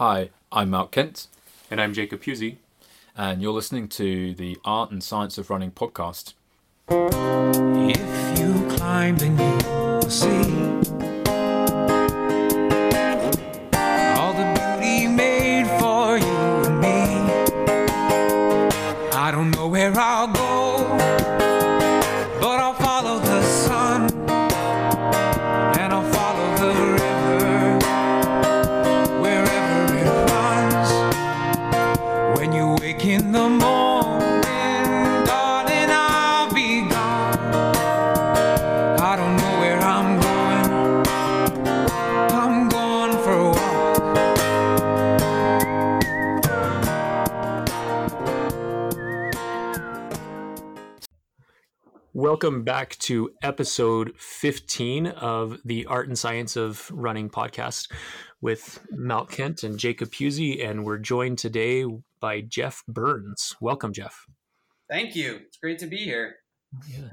Hi, I'm Mark Kent. And I'm Jacob Pusey. And you're listening to the Art and Science of Running podcast. If you climb, then you will see Welcome back to episode 15 of the Art and Science of Running podcast with Mark Kent and Jacob Pusey. And we're joined today by Jeff Burns. Welcome, Jeff. Thank you. It's great to be here. Yeah.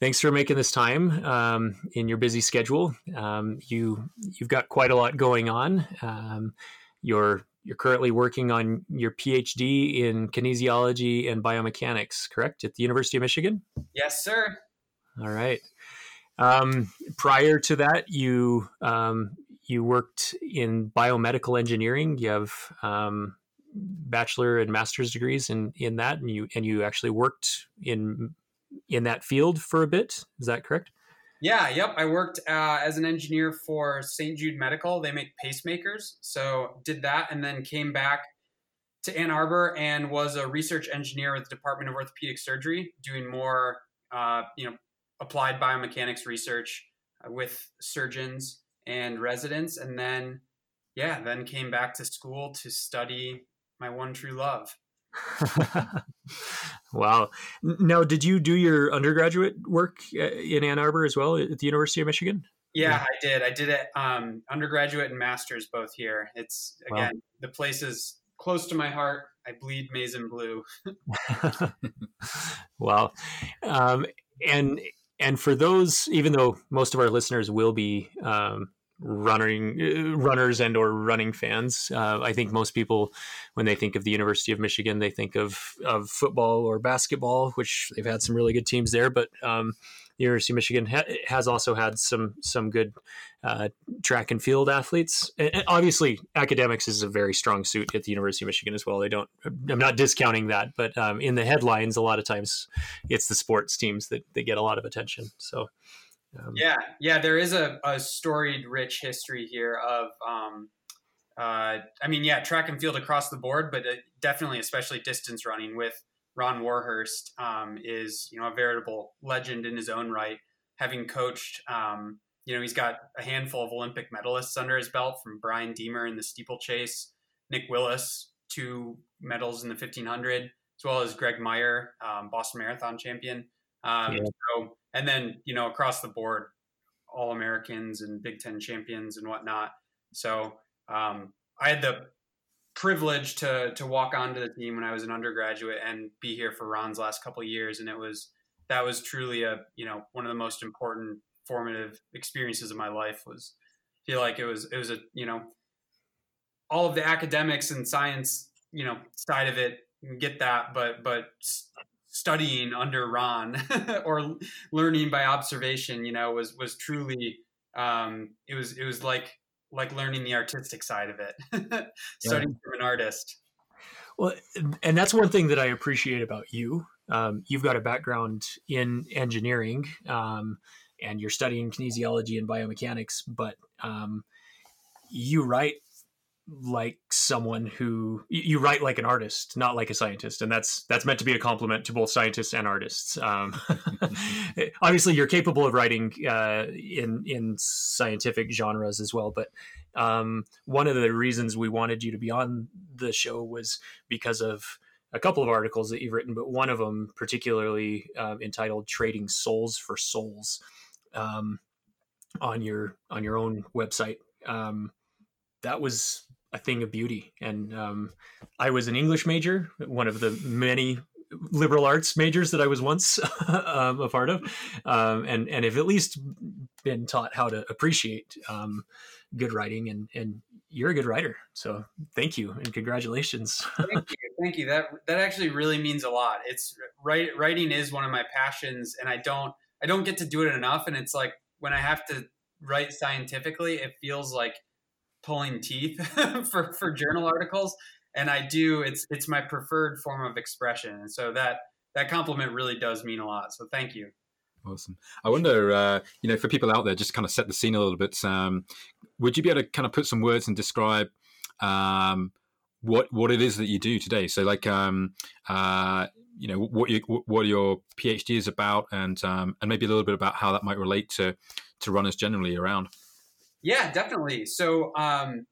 Thanks for making this time um, in your busy schedule. Um, you you've got quite a lot going on. Um, you're you're currently working on your PhD in kinesiology and biomechanics, correct, at the University of Michigan? Yes, sir. All right. Um, prior to that, you um, you worked in biomedical engineering. You have um, bachelor and master's degrees in in that, and you and you actually worked in in that field for a bit. Is that correct? Yeah, yep. I worked uh, as an engineer for St. Jude Medical. They make pacemakers. So did that and then came back to Ann Arbor and was a research engineer with the Department of Orthopedic Surgery, doing more, uh, you know, applied biomechanics research uh, with surgeons and residents. And then, yeah, then came back to school to study my one true love. wow. Now, did you do your undergraduate work uh, in Ann Arbor as well at the University of Michigan? Yeah, yeah. I did. I did it um, undergraduate and masters both here. It's again wow. the place is close to my heart. I bleed maize and blue. wow. Um, and and for those, even though most of our listeners will be um, running runners and or running fans. Uh, I think most people, when they think of the University of Michigan, they think of of football or basketball, which they've had some really good teams there. But um, the University of Michigan ha- has also had some some good uh, track and field athletes. And obviously, academics is a very strong suit at the University of Michigan as well. They don't. I'm not discounting that, but um, in the headlines, a lot of times it's the sports teams that, that get a lot of attention. So. Um, yeah, yeah, there is a, a storied, rich history here of, um, uh, I mean, yeah, track and field across the board, but it, definitely, especially distance running with Ron Warhurst um, is, you know, a veritable legend in his own right. Having coached, um, you know, he's got a handful of Olympic medalists under his belt from Brian Diemer in the steeplechase, Nick Willis, two medals in the 1500, as well as Greg Meyer, um, Boston Marathon champion. Um, yeah. So, and then you know across the board, all Americans and Big Ten champions and whatnot. So um, I had the privilege to to walk onto the team when I was an undergraduate and be here for Ron's last couple years, and it was that was truly a you know one of the most important formative experiences of my life. Was feel like it was it was a you know all of the academics and science you know side of it get that but but studying under Ron or learning by observation, you know, was was truly um, it was it was like like learning the artistic side of it, studying yeah. from an artist. Well, and that's one thing that I appreciate about you. Um, you've got a background in engineering, um, and you're studying kinesiology and biomechanics, but um, you write like someone who you write like an artist, not like a scientist, and that's that's meant to be a compliment to both scientists and artists. Um, obviously, you're capable of writing uh, in in scientific genres as well, but um, one of the reasons we wanted you to be on the show was because of a couple of articles that you've written, but one of them particularly uh, entitled "Trading Souls for Souls" um, on your on your own website. Um, that was a thing of beauty. And um, I was an English major, one of the many liberal arts majors that I was once um, a part of, um, and and have at least been taught how to appreciate um, good writing. And and you're a good writer. So thank you and congratulations. thank you, thank you. That that actually really means a lot. It's writing is one of my passions, and I don't I don't get to do it enough. And it's like when I have to write scientifically, it feels like pulling teeth for for journal articles. And I do. It's it's my preferred form of expression, and so that that compliment really does mean a lot. So thank you. Awesome. I wonder, uh, you know, for people out there, just kind of set the scene a little bit. Um, would you be able to kind of put some words and describe um, what what it is that you do today? So, like, um, uh, you know, what you, what your PhD is about, and um, and maybe a little bit about how that might relate to to runners generally around. Yeah, definitely. So, um,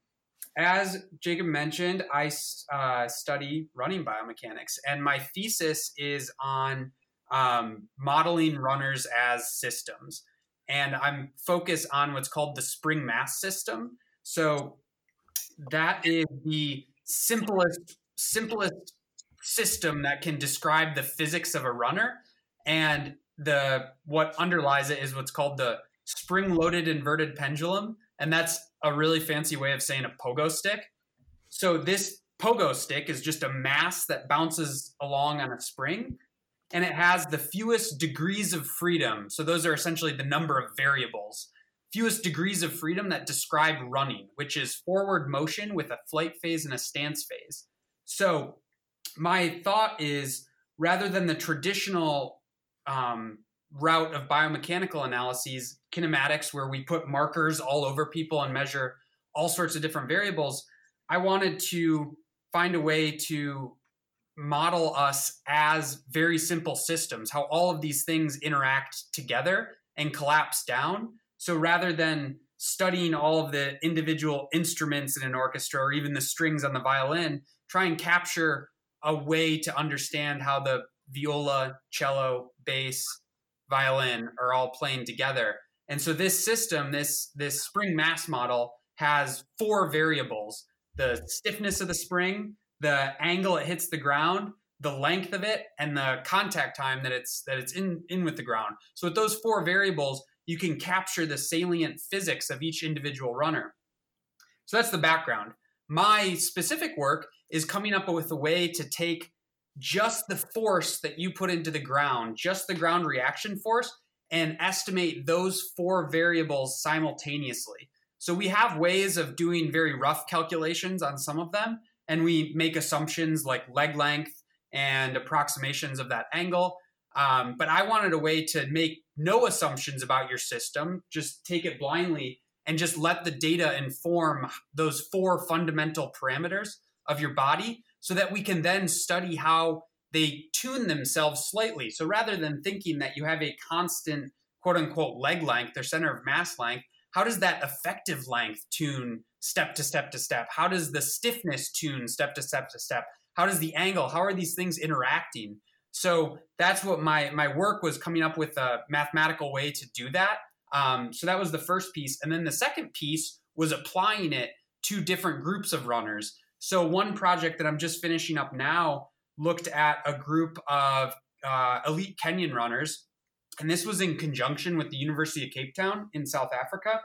as Jacob mentioned, I uh, study running biomechanics, and my thesis is on um, modeling runners as systems. And I'm focused on what's called the spring mass system. So that is the simplest, simplest system that can describe the physics of a runner. And the what underlies it is what's called the spring loaded inverted pendulum. And that's a really fancy way of saying a pogo stick. So this pogo stick is just a mass that bounces along on a spring and it has the fewest degrees of freedom. So those are essentially the number of variables. Fewest degrees of freedom that describe running, which is forward motion with a flight phase and a stance phase. So my thought is rather than the traditional um, route of biomechanical analyses, kinematics, where we put markers all over people and measure all sorts of different variables, I wanted to find a way to model us as very simple systems, how all of these things interact together and collapse down. So rather than studying all of the individual instruments in an orchestra or even the strings on the violin, try and capture a way to understand how the viola, cello, bass, violin are all playing together. And so this system, this this spring mass model has four variables: the stiffness of the spring, the angle it hits the ground, the length of it, and the contact time that it's that it's in in with the ground. So with those four variables, you can capture the salient physics of each individual runner. So that's the background. My specific work is coming up with a way to take just the force that you put into the ground, just the ground reaction force, and estimate those four variables simultaneously. So we have ways of doing very rough calculations on some of them, and we make assumptions like leg length and approximations of that angle. Um, but I wanted a way to make no assumptions about your system, just take it blindly and just let the data inform those four fundamental parameters of your body so that we can then study how they tune themselves slightly. So rather than thinking that you have a constant quote unquote leg length or center of mass length, how does that effective length tune step to step to step? How does the stiffness tune step to step to step? How does the angle? How are these things interacting? So that's what my my work was coming up with a mathematical way to do that. Um, so that was the first piece, and then the second piece was applying it to different groups of runners. So one project that I'm just finishing up now looked at a group of uh, elite Kenyan runners and this was in conjunction with the University of Cape Town in South Africa,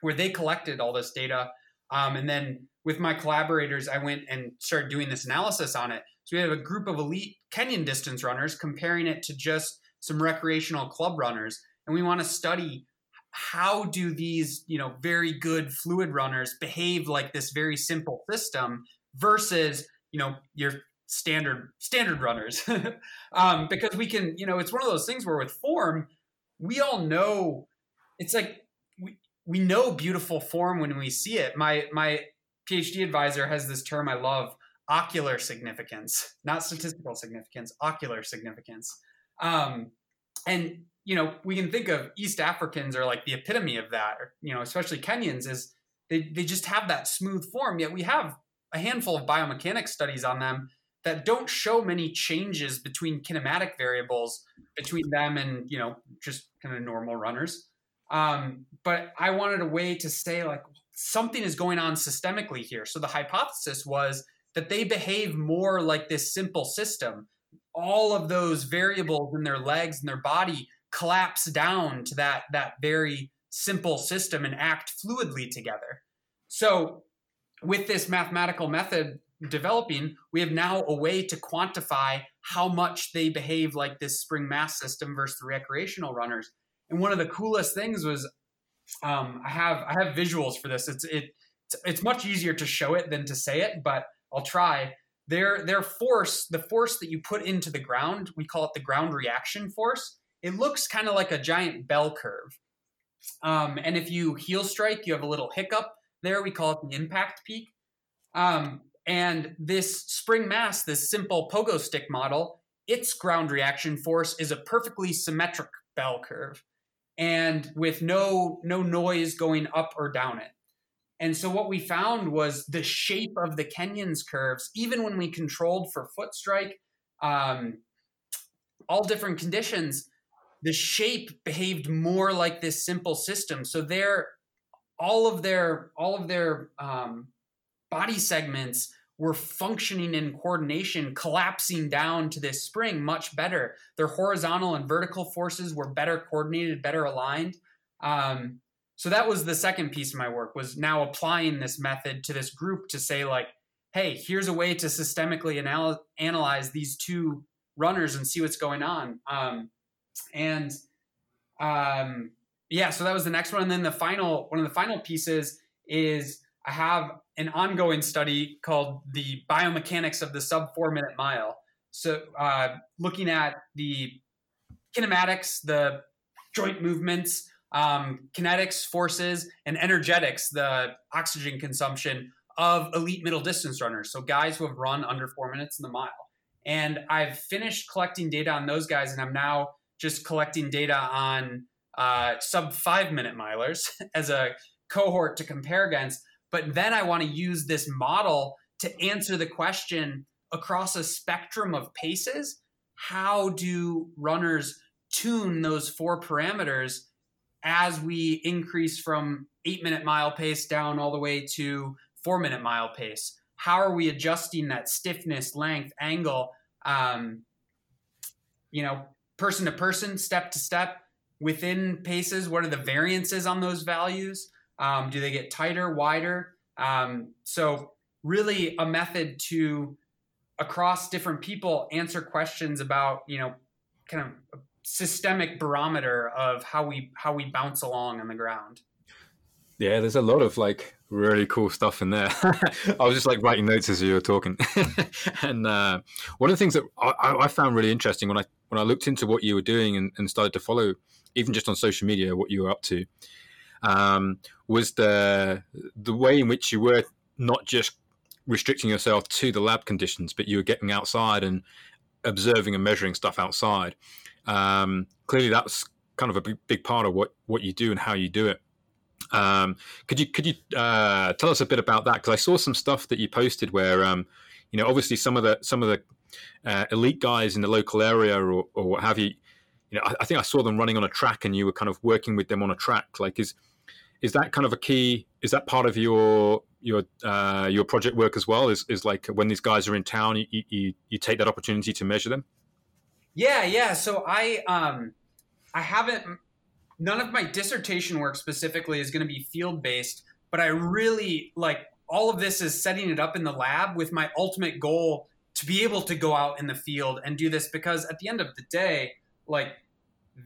where they collected all this data. Um, and then with my collaborators, I went and started doing this analysis on it. So we have a group of elite Kenyan distance runners comparing it to just some recreational club runners. And we want to study how do these, you know, very good fluid runners behave like this very simple system versus, you know, your standard standard runners? Um, because we can you know it's one of those things where with form we all know it's like we, we know beautiful form when we see it. My my phd advisor has this term i love ocular significance not statistical significance ocular significance. Um, and you know we can think of east africans are like the epitome of that or, you know especially kenyans is they, they just have that smooth form yet we have a handful of biomechanics studies on them that don't show many changes between kinematic variables between them and you know just kind of normal runners. Um, but i wanted a way to say like something is going on systemically here. So the hypothesis was that they behave more like this simple system. All of those variables in their legs and their body collapse down to that that very simple system and act fluidly together so with this mathematical method developing, we have now a way to quantify how much they behave like this spring mass system versus the recreational runners. And one of the coolest things was um, I have I have visuals for this. It's it it's much easier to show it than to say it, but I'll try. Their their force, the force that you put into the ground, we call it the ground reaction force. It looks kind of like a giant bell curve. Um, and if you heel strike, you have a little hiccup there. We call it the impact peak. Um, and this spring mass, this simple pogo stick model, its ground reaction force is a perfectly symmetric bell curve and with no no noise going up or down it. And so what we found was the shape of the Kenyans' curves, even when we controlled for foot strike, um, all different conditions, the shape behaved more like this simple system. So their all of their all of their um, body segments were functioning in coordination, collapsing down to this spring much better. Their horizontal and vertical forces were better coordinated, better aligned. Um, so that was the second piece of my work was now applying this method to this group to say like, hey, here's a way to systemically anal- analyze these two runners and see what's going on. Um, and um, yeah, so that was the next one. And then the final one of the final pieces is I have an ongoing study called the biomechanics of the sub four minute mile. So, uh, looking at the kinematics, the joint movements, um, kinetics, forces, and energetics, the oxygen consumption of elite middle distance runners. So, guys who have run under four minutes in the mile. And I've finished collecting data on those guys, and I'm now just collecting data on uh, sub five minute milers as a cohort to compare against. But then I want to use this model to answer the question across a spectrum of paces how do runners tune those four parameters as we increase from eight minute mile pace down all the way to four minute mile pace? How are we adjusting that stiffness, length, angle, um, you know, person to person, step to step within paces? What are the variances on those values? Um, do they get tighter, wider? Um, so, really, a method to across different people answer questions about you know kind of systemic barometer of how we how we bounce along on the ground. Yeah, there's a lot of like really cool stuff in there. I was just like writing notes as you were talking, and uh, one of the things that I, I, found really interesting when I when I looked into what you were doing and, and started to follow, even just on social media, what you were up to, um, was the the way in which you were not just restricting yourself to the lab conditions, but you were getting outside and observing and measuring stuff outside. Um, clearly, that's kind of a big, big, part of what what you do and how you do it. Um, could you could you uh, tell us a bit about that? Because I saw some stuff that you posted where, um, you know, obviously some of the some of the uh, elite guys in the local area or, or what have you. You know, I, I think I saw them running on a track, and you were kind of working with them on a track. Like, is is that kind of a key? Is that part of your your uh, your project work as well? Is is like when these guys are in town, you, you you take that opportunity to measure them? Yeah, yeah. So I um I haven't none of my dissertation work specifically is going to be field based, but I really like all of this is setting it up in the lab with my ultimate goal to be able to go out in the field and do this because at the end of the day, like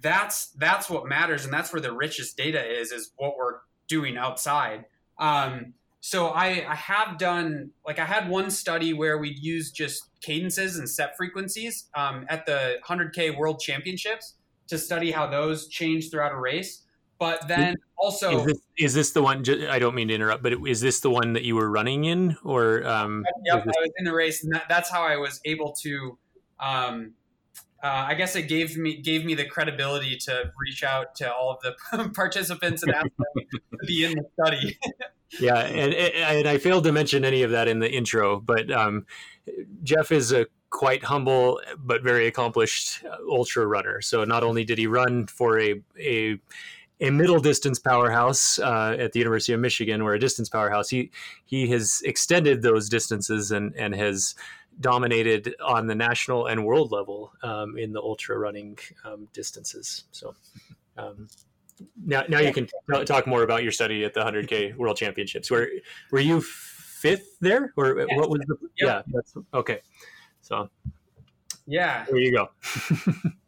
that's that's what matters and that's where the richest data is is what we're doing outside. Um, so I, I have done like I had one study where we'd use just cadences and set frequencies um, at the 100k World Championships to study how those change throughout a race. But then also, is this, is this the one? I don't mean to interrupt, but is this the one that you were running in, or? Um, yep, this- I was in the race, and that, that's how I was able to um, uh, I guess it gave me gave me the credibility to reach out to all of the participants and ask them to be in the study. yeah, and, and I failed to mention any of that in the intro, but um, Jeff is a quite humble but very accomplished uh, ultra runner. So not only did he run for a a a middle distance powerhouse uh, at the University of Michigan, or a distance powerhouse. He he has extended those distances and and has dominated on the national and world level um, in the ultra running um, distances. So um, now, now you can t- talk more about your study at the 100K World Championships. Were were you fifth there, or Yeah. what was the? Yep. Yeah, that's okay. So Yeah, there you go.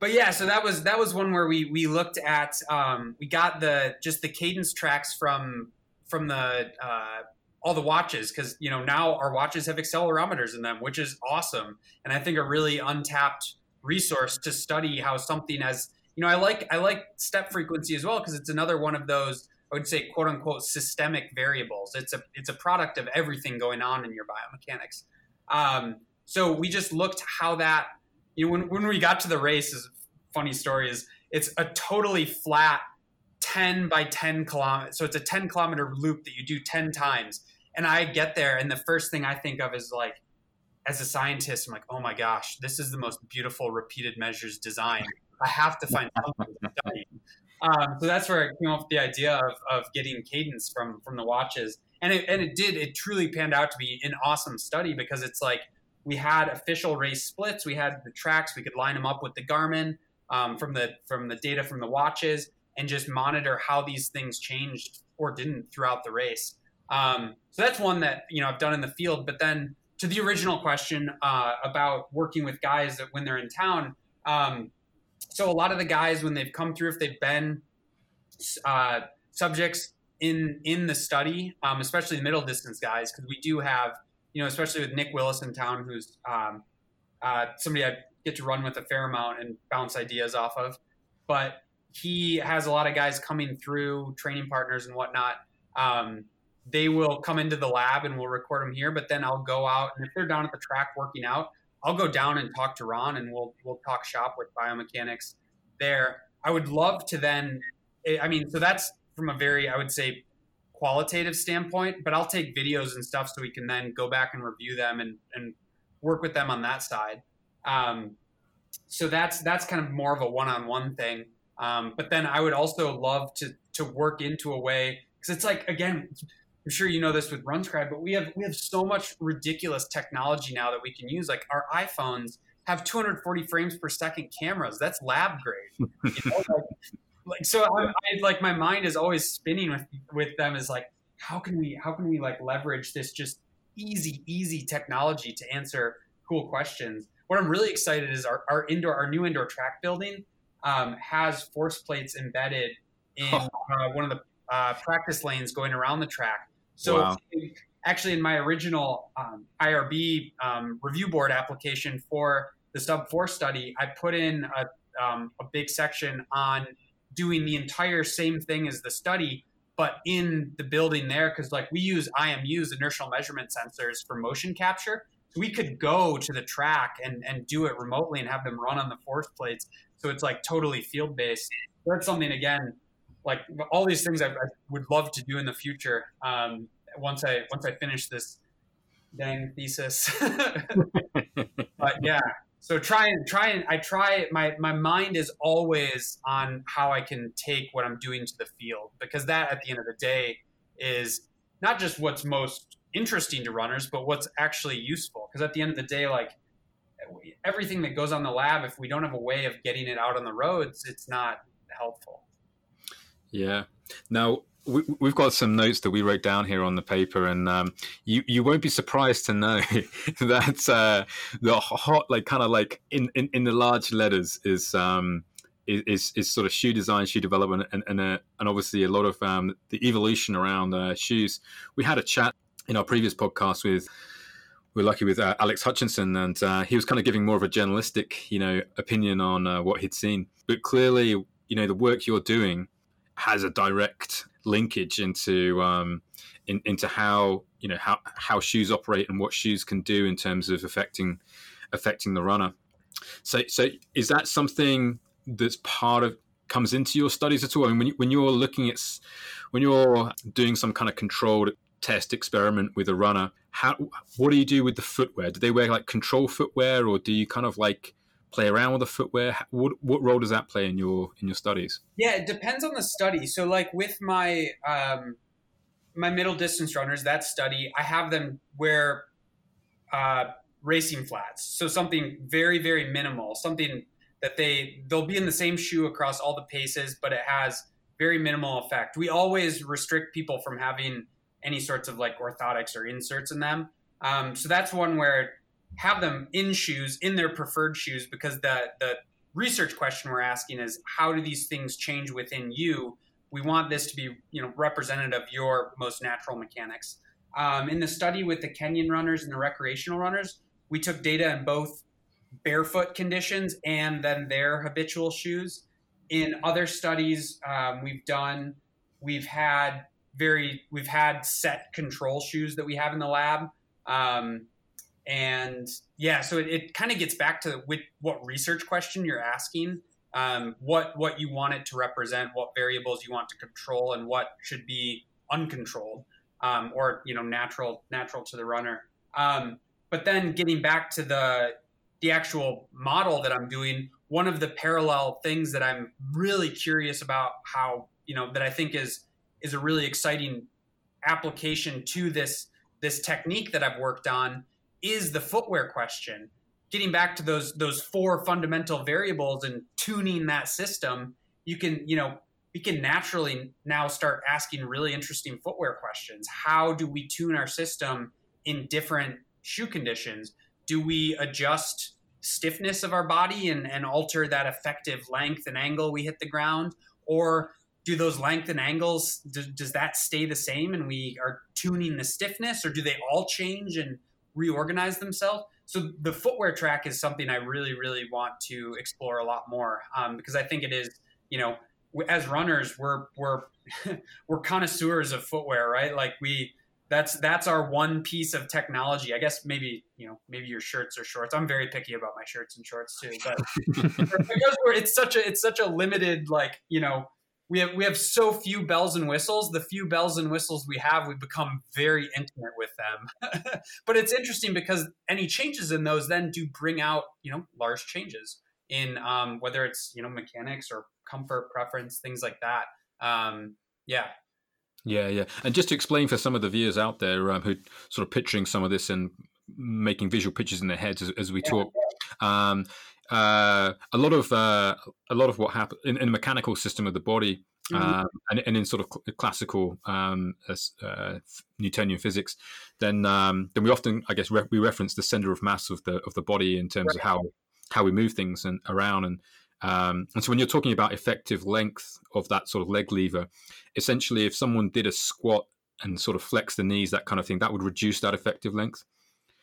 but yeah, so that was that was one where we we looked at um, we got the just the cadence tracks from from the uh, all the watches because you know now our watches have accelerometers in them, which is awesome, and I think a really untapped resource to study how something as you know I like I like step frequency as well because it's another one of those I would say quote unquote systemic variables. It's a it's a product of everything going on in your biomechanics. Um, so we just looked how that you know, when, when we got to the race, is funny story is it's a totally flat 10 by 10 kilometer. So it's a 10 kilometer loop that you do 10 times. And I get there, and the first thing I think of is like, as a scientist, I'm like, oh my gosh, this is the most beautiful repeated measures design. I have to find something to study. Um, so that's where I came up with the idea of, of getting cadence from from the watches, and it and it did. It truly panned out to be an awesome study because it's like we had official race splits. We had the tracks. We could line them up with the Garmin um, from the from the data from the watches, and just monitor how these things changed or didn't throughout the race. Um, so that's one that you know I've done in the field. But then to the original question uh, about working with guys that when they're in town. Um, so a lot of the guys when they've come through, if they've been uh, subjects in in the study, um, especially the middle distance guys, because we do have you know, especially with Nick Willis in town, who's um, uh, somebody I get to run with a fair amount and bounce ideas off of. But he has a lot of guys coming through, training partners and whatnot. Um, they will come into the lab and we'll record them here. But then I'll go out and if they're down at the track working out, I'll go down and talk to Ron and we'll we'll talk shop with biomechanics there. I would love to then. I mean, so that's from a very I would say qualitative standpoint, but I'll take videos and stuff so we can then go back and review them and, and work with them on that side. Um, so that's that's kind of more of a one-on-one thing. Um, but then I would also love to to work into a way because it's like again, I'm sure you know this with RunScribe, but we have we have so much ridiculous technology now that we can use. Like our iPhones have 240 frames per second cameras. That's lab grade. You know? like, like so I'm, I like my mind is always spinning with with them is like how can we how can we like leverage this just easy easy technology to answer cool questions? What i'm really excited is our, our indoor our new indoor track building um, has force plates embedded in uh, one of the uh, practice lanes going around the track. So Wow. actually in my original um, irb um, review board application for the sub 4 study i put in a, um, a big section on doing the entire same thing as the study, but in the building there, because like we use IMUs, inertial measurement sensors, for motion capture. So we could go to the track and, and do it remotely and have them run on the force plates. So it's like totally field based. That's something again, like all these things I, I would love to do in the future. Um, once I once I finish this dang thesis. but yeah, so try and try and I try my my mind is always on how I can take what I'm doing to the field because that at the end of the day is not just what's most interesting to runners but what's actually useful because at the end of the day like everything that goes on the lab if we don't have a way of getting it out on the roads it's not helpful Yeah. Now we, we've got some notes that we wrote down here on the paper, and um, you you won't be surprised to know that uh, the hot, like kind of like in, in, in the large letters is um, is, is sort of shoe design, shoe development, and and, uh, and obviously a lot of um, the evolution around uh, shoes. We had a chat in our previous podcast with we're lucky with uh, Alex Hutchinson, and uh, he was kind of giving more of a journalistic, you know, opinion on uh, what he'd seen. But clearly, you know, the work you're doing has a direct linkage into um, in, into how you know how how shoes operate and what shoes can do in terms of affecting affecting the runner. So, so is that something that's part of comes into your studies at all? I mean, when, you, when you're looking at when you're doing some kind of controlled test experiment with a runner, how what do you do with the footwear? Do they wear like control footwear, or do you kind of like play around with the footwear? What what role does that play in your in your studies? Yeah, it depends on the study. So, like with my um, my middle distance runners, that study, I have them wear uh, racing flats. So something very very minimal, something that they they'll be in the same shoe across all the paces, but it has very minimal effect. We always restrict people from having any sorts of like orthotics or inserts in them. Um, so that's one where have them in shoes in their preferred shoes because the the research question we're asking is how do these things change within you? We want this to be you know representative of your most natural mechanics. Um, in the study with the Kenyan runners and the recreational runners, we took data in both barefoot conditions and then their habitual shoes. In other studies um, we've done, we've had very we've had set control shoes that we have in the lab. Um, and yeah, so it, it kind of gets back to with what research question you're asking, um, what what you want it to represent, what variables you want to control, and what should be uncontrolled um, or you know natural natural to the runner. Um, but then getting back to the the actual model that I'm doing, one of the parallel things that I'm really curious about how you know that I think is is a really exciting application to this this technique that I've worked on is the footwear question. Getting back to those those four fundamental variables and tuning that system, you can you know we can naturally now start asking really interesting footwear questions. How do we tune our system in different shoe conditions? Do we adjust stiffness of our body and, and alter that effective length and angle we hit the ground? Or do those length and angles, do, does that stay the same and we are tuning the stiffness or do they all change and reorganize themselves? So the footwear track is something I really, really want to explore a lot more um, because I think it is, you know, as runners, we're we're we're connoisseurs of footwear, right? Like we that's that's our one piece of technology. I guess maybe you know maybe your shirts or shorts. I'm very picky about my shirts and shorts too, but because it's such a it's such a limited like you know we have we have so few bells and whistles. The few bells and whistles we have, we've become very intimate with them. but it's interesting because any changes in those then do bring out you know large changes in um, whether it's you know mechanics or comfort preference, things like that. Um, yeah. Yeah, yeah. And just to explain for some of the viewers out there um, who sort of picturing some of this and making visual pictures in their heads as, as we yeah, talk. Um, uh, a lot of uh, a lot of what happens in, in, the mechanical system of the body, mm-hmm. um, and, and, in sort of cl- classical um, uh, Newtonian physics, then um, then we often, I guess, re- we reference the center of mass of the of the body in terms right. of how how we move things and around and um, and so when you're talking about effective length of that sort of leg lever, essentially, if someone did a squat and sort of flex the knees, that kind of thing, that would reduce that effective length.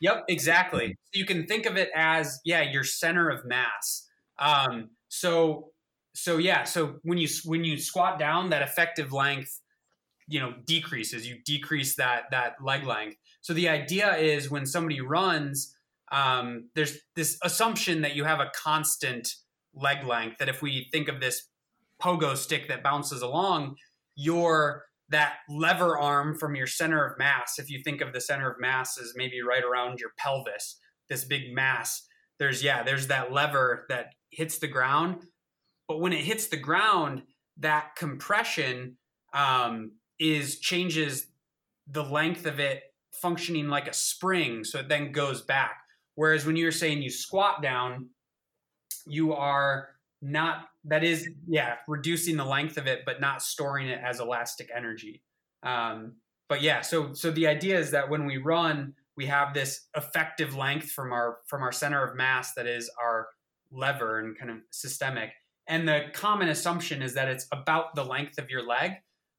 Yep, exactly. You can think of it as yeah, your center of mass. Um, so so yeah, so when you when you squat down, that effective length, you know, decreases. You decrease that that leg length. So the idea is when somebody runs, um, there's this assumption that you have a constant leg length. That if we think of this pogo stick that bounces along, your that lever arm from your center of mass, if you think of the center of mass as maybe right around your pelvis, this big mass, there's yeah, there's that lever that hits the ground. But when it hits the ground, that compression um, is changes the length of it functioning like a spring, so it then goes back. Whereas when you're saying you squat down, you are not that is yeah reducing the length of it but not storing it as elastic energy. Um, but yeah so so the idea is that when we run we have this effective length from our from our center of mass that is our lever and kind of systemic. And the common assumption is that it's about the length of your leg.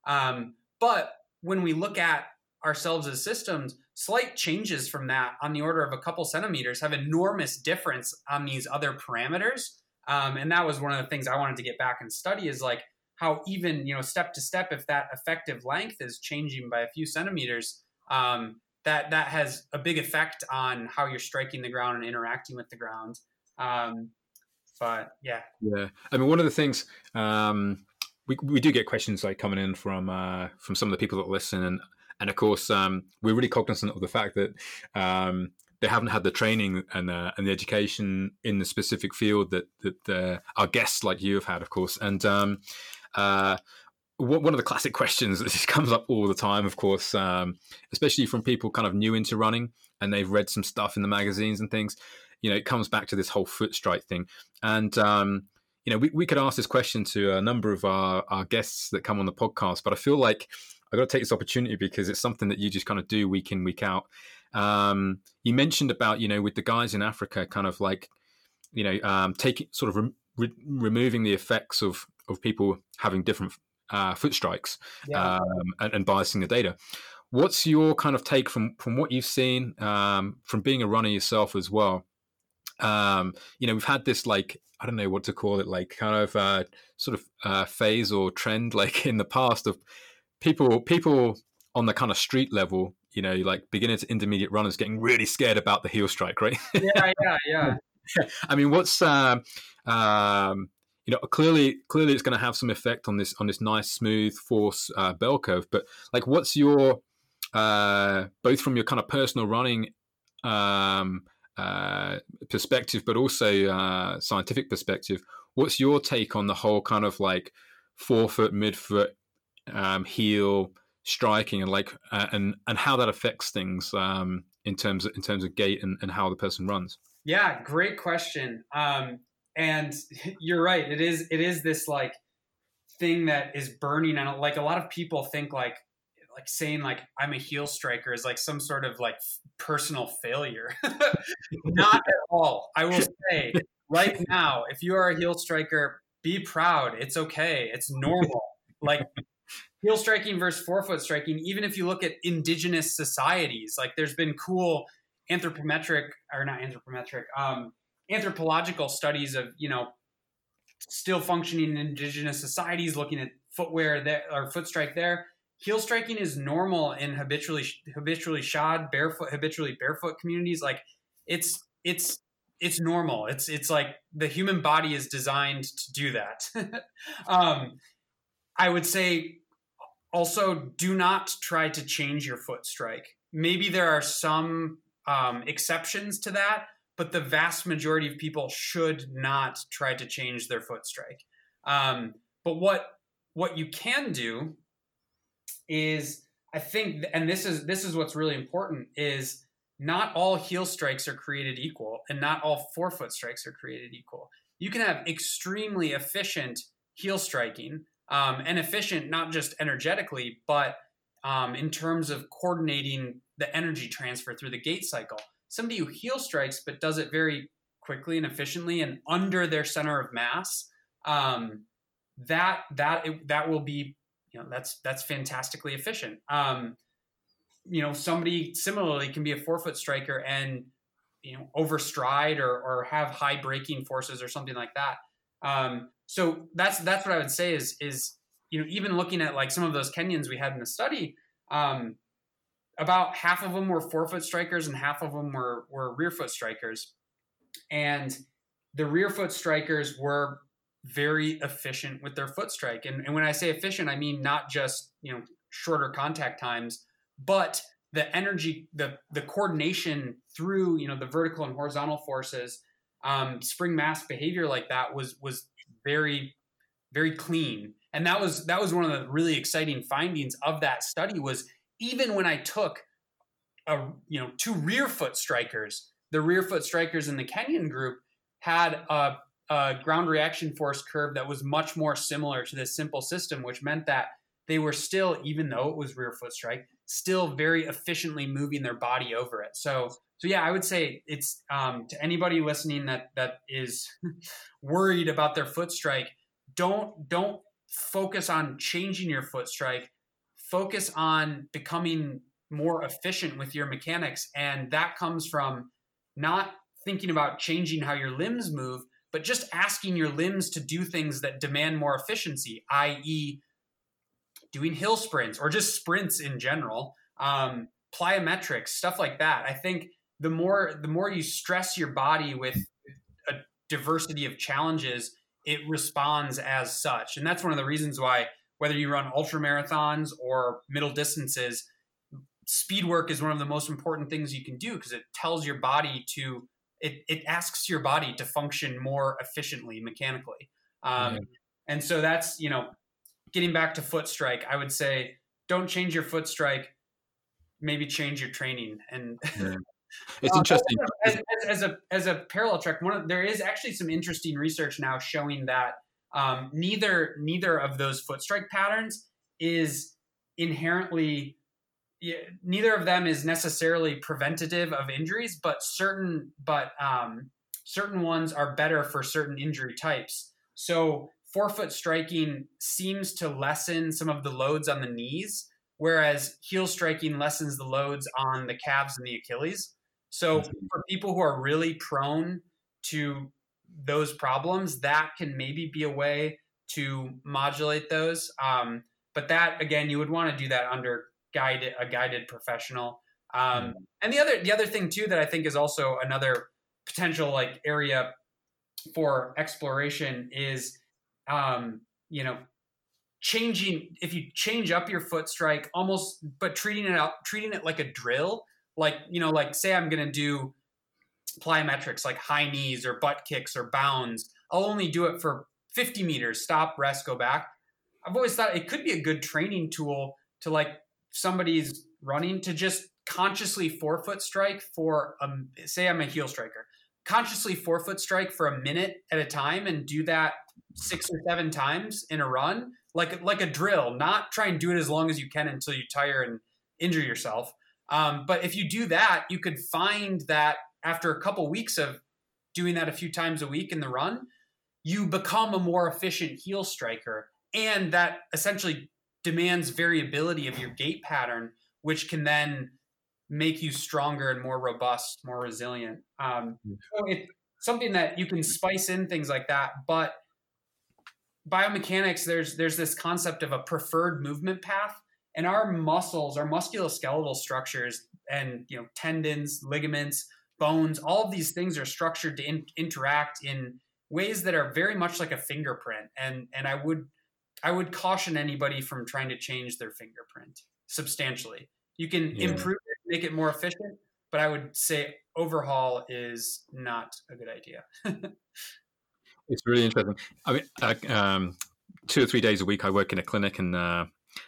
Um, but when we look at ourselves as systems slight changes from that on the order of a couple centimeters have enormous difference on these other parameters. Um, and that was one of the things I wanted to get back and study is like how even, you know, step to step, if that effective length is changing by a few centimeters, um, that, that has a big effect on how you're striking the ground and interacting with the ground. Um, but yeah. Yeah. I mean, one of the things, um, we, we do get questions like coming in from uh, from some of the people that listen, and and of course, um, we're really cognizant of the fact that um, they haven't had the training and uh, and the education in the specific field that that uh, our guests like you have had, of course. And um, uh, one of the classic questions that just comes up all the time, of course, um, especially from people kind of new into running and they've read some stuff in the magazines and things. You know, it comes back to this whole foot strike thing, and um, you know, we, we could ask this question to a number of our, our guests that come on the podcast, but I feel like I got to take this opportunity because it's something that you just kind of do week in week out. Um, you mentioned about you know with the guys in Africa, kind of like you know um, taking sort of re- re- removing the effects of of people having different uh, foot strikes Yeah. um, and, and biasing the data. What's your kind of take from from what you've seen um, from being a runner yourself as well? Um, you know, we've had this like I don't know what to call it, like kind of uh, sort of uh, phase or trend, like in the past of people people on the kind of street level, you know, like beginner to intermediate runners getting really scared about the heel strike, right? yeah, yeah, yeah. I mean, what's um, um, you know, clearly, clearly, it's going to have some effect on this on this nice, smooth force uh, bell curve. But like, what's your uh, both from your kind of personal running um, uh, perspective, but also uh, scientific perspective? What's your take on the whole kind of like forefoot, midfoot, um, heel striking, and like, uh, and and how that affects things um, in terms of in terms of gait and, and how the person runs? Yeah, great question. Um, and you're right. It is it is this like thing that is burning and like a lot of people think like like saying like I'm a heel striker is like some sort of like personal failure. Not at all. I will say right now, if you are a heel striker, be proud. It's okay. It's normal. Like heel striking versus forefoot striking, even if you look at indigenous societies, like there's been cool anthropometric or not anthropometric, um, anthropological studies of you know still functioning indigenous societies looking at footwear there or foot strike there. Heel striking is normal in habitually habitually shod barefoot habitually barefoot communities. Like it's it's it's normal. It's it's like the human body is designed to do that. um, I would say also do not try to change your foot strike. Maybe there are some um, exceptions to that, but the vast majority of people should not try to change their foot strike. Um, but what what you can do is, I think, and this is this is what's really important is not all heel strikes are created equal, and not all forefoot strikes are created equal. You can have extremely efficient heel striking, um, and efficient not just energetically, but um, in terms of coordinating the energy transfer through the gait cycle. Somebody who heel strikes but does it very quickly and efficiently and under their center of mass, um, that that that will be you know that's that's fantastically efficient. Um, you know, somebody similarly can be a forefoot striker and you know overstride or or have high braking forces or something like that. Um, so that's that's what I would say is is you know even looking at like some of those Kenyans we had in the study, um, about half of them were forefoot strikers and half of them were were rear foot strikers, and the rear foot strikers were very efficient with their foot strike. And, and when I say efficient, I mean not just you know shorter contact times, but the energy, the the coordination through you know the vertical and horizontal forces, um, spring mass behavior like that was was very very clean. And that was that was one of the really exciting findings of that study was even when I took a you know two rear foot strikers, the rear foot strikers in the Kenyan group had a, a ground reaction force curve that was much more similar to this simple system, which meant that they were still, even though it was rear foot strike, still very efficiently moving their body over it. So so yeah, I would say it's um, to anybody listening that that is worried about their foot strike. Don't don't focus on changing your foot strike. Focus on becoming more efficient with your mechanics, and that comes from not thinking about changing how your limbs move, but just asking your limbs to do things that demand more efficiency, i.e., doing hill sprints or just sprints in general, um, plyometrics, stuff like that. I think the more the more you stress your body with a diversity of challenges, it responds as such. And that's one of the reasons why whether you run ultra marathons or middle distances, speed work is one of the most important things you can do because it tells your body to it, it asks your body to function more efficiently mechanically. Um, Yeah. And so that's, you know, getting back to foot strike, I would say don't change your foot strike, maybe change your training. And It's uh, interesting. as, as, as a as a parallel track, one of, there is actually some interesting research now showing that um, neither neither of those foot strike patterns is inherently neither of them is necessarily preventative of injuries, but certain but um, certain ones are better for certain injury types. So forefoot striking seems to lessen some of the loads on the knees, whereas heel striking lessens the loads on the calves and the Achilles. So for people who are really prone to those problems, that can maybe be a way to modulate those. Um, but that again, you would want to do that under guided a guided professional. Um, mm-hmm. And the other the other thing too that I think is also another potential like area for exploration is um, you know changing if you change up your foot strike almost but treating it out treating it like a drill like you know like say i'm going to do plyometrics like high knees or butt kicks or bounds i'll only do it for 50 meters stop rest go back. I've always thought it could be a good training tool to like somebody's running to just consciously forefoot strike for um say i'm a heel striker consciously forefoot strike for a minute at a time and do that six or seven times in a run like like a drill not try and do it as long as you can until you tire and injure yourself um, but if you do that you could find that after a couple weeks of doing that a few times a week in the run you become a more efficient heel striker and that essentially demands variability of your gait pattern, which can then make you stronger and more robust, more resilient. Um, hmm. so it's something that you can spice in things like that, but biomechanics there's there's this concept of a preferred movement path and our muscles our musculoskeletal structures and you know tendons ligaments bones all of these things are structured to in, interact in ways that are very much like a fingerprint and and i would I would caution anybody from trying to change their fingerprint substantially. You can yeah. improve it, make it more efficient, but I would say overhaul is not a good idea. it's really interesting. I mean, uh, um, two or three days a week, I work in a clinic, and uh,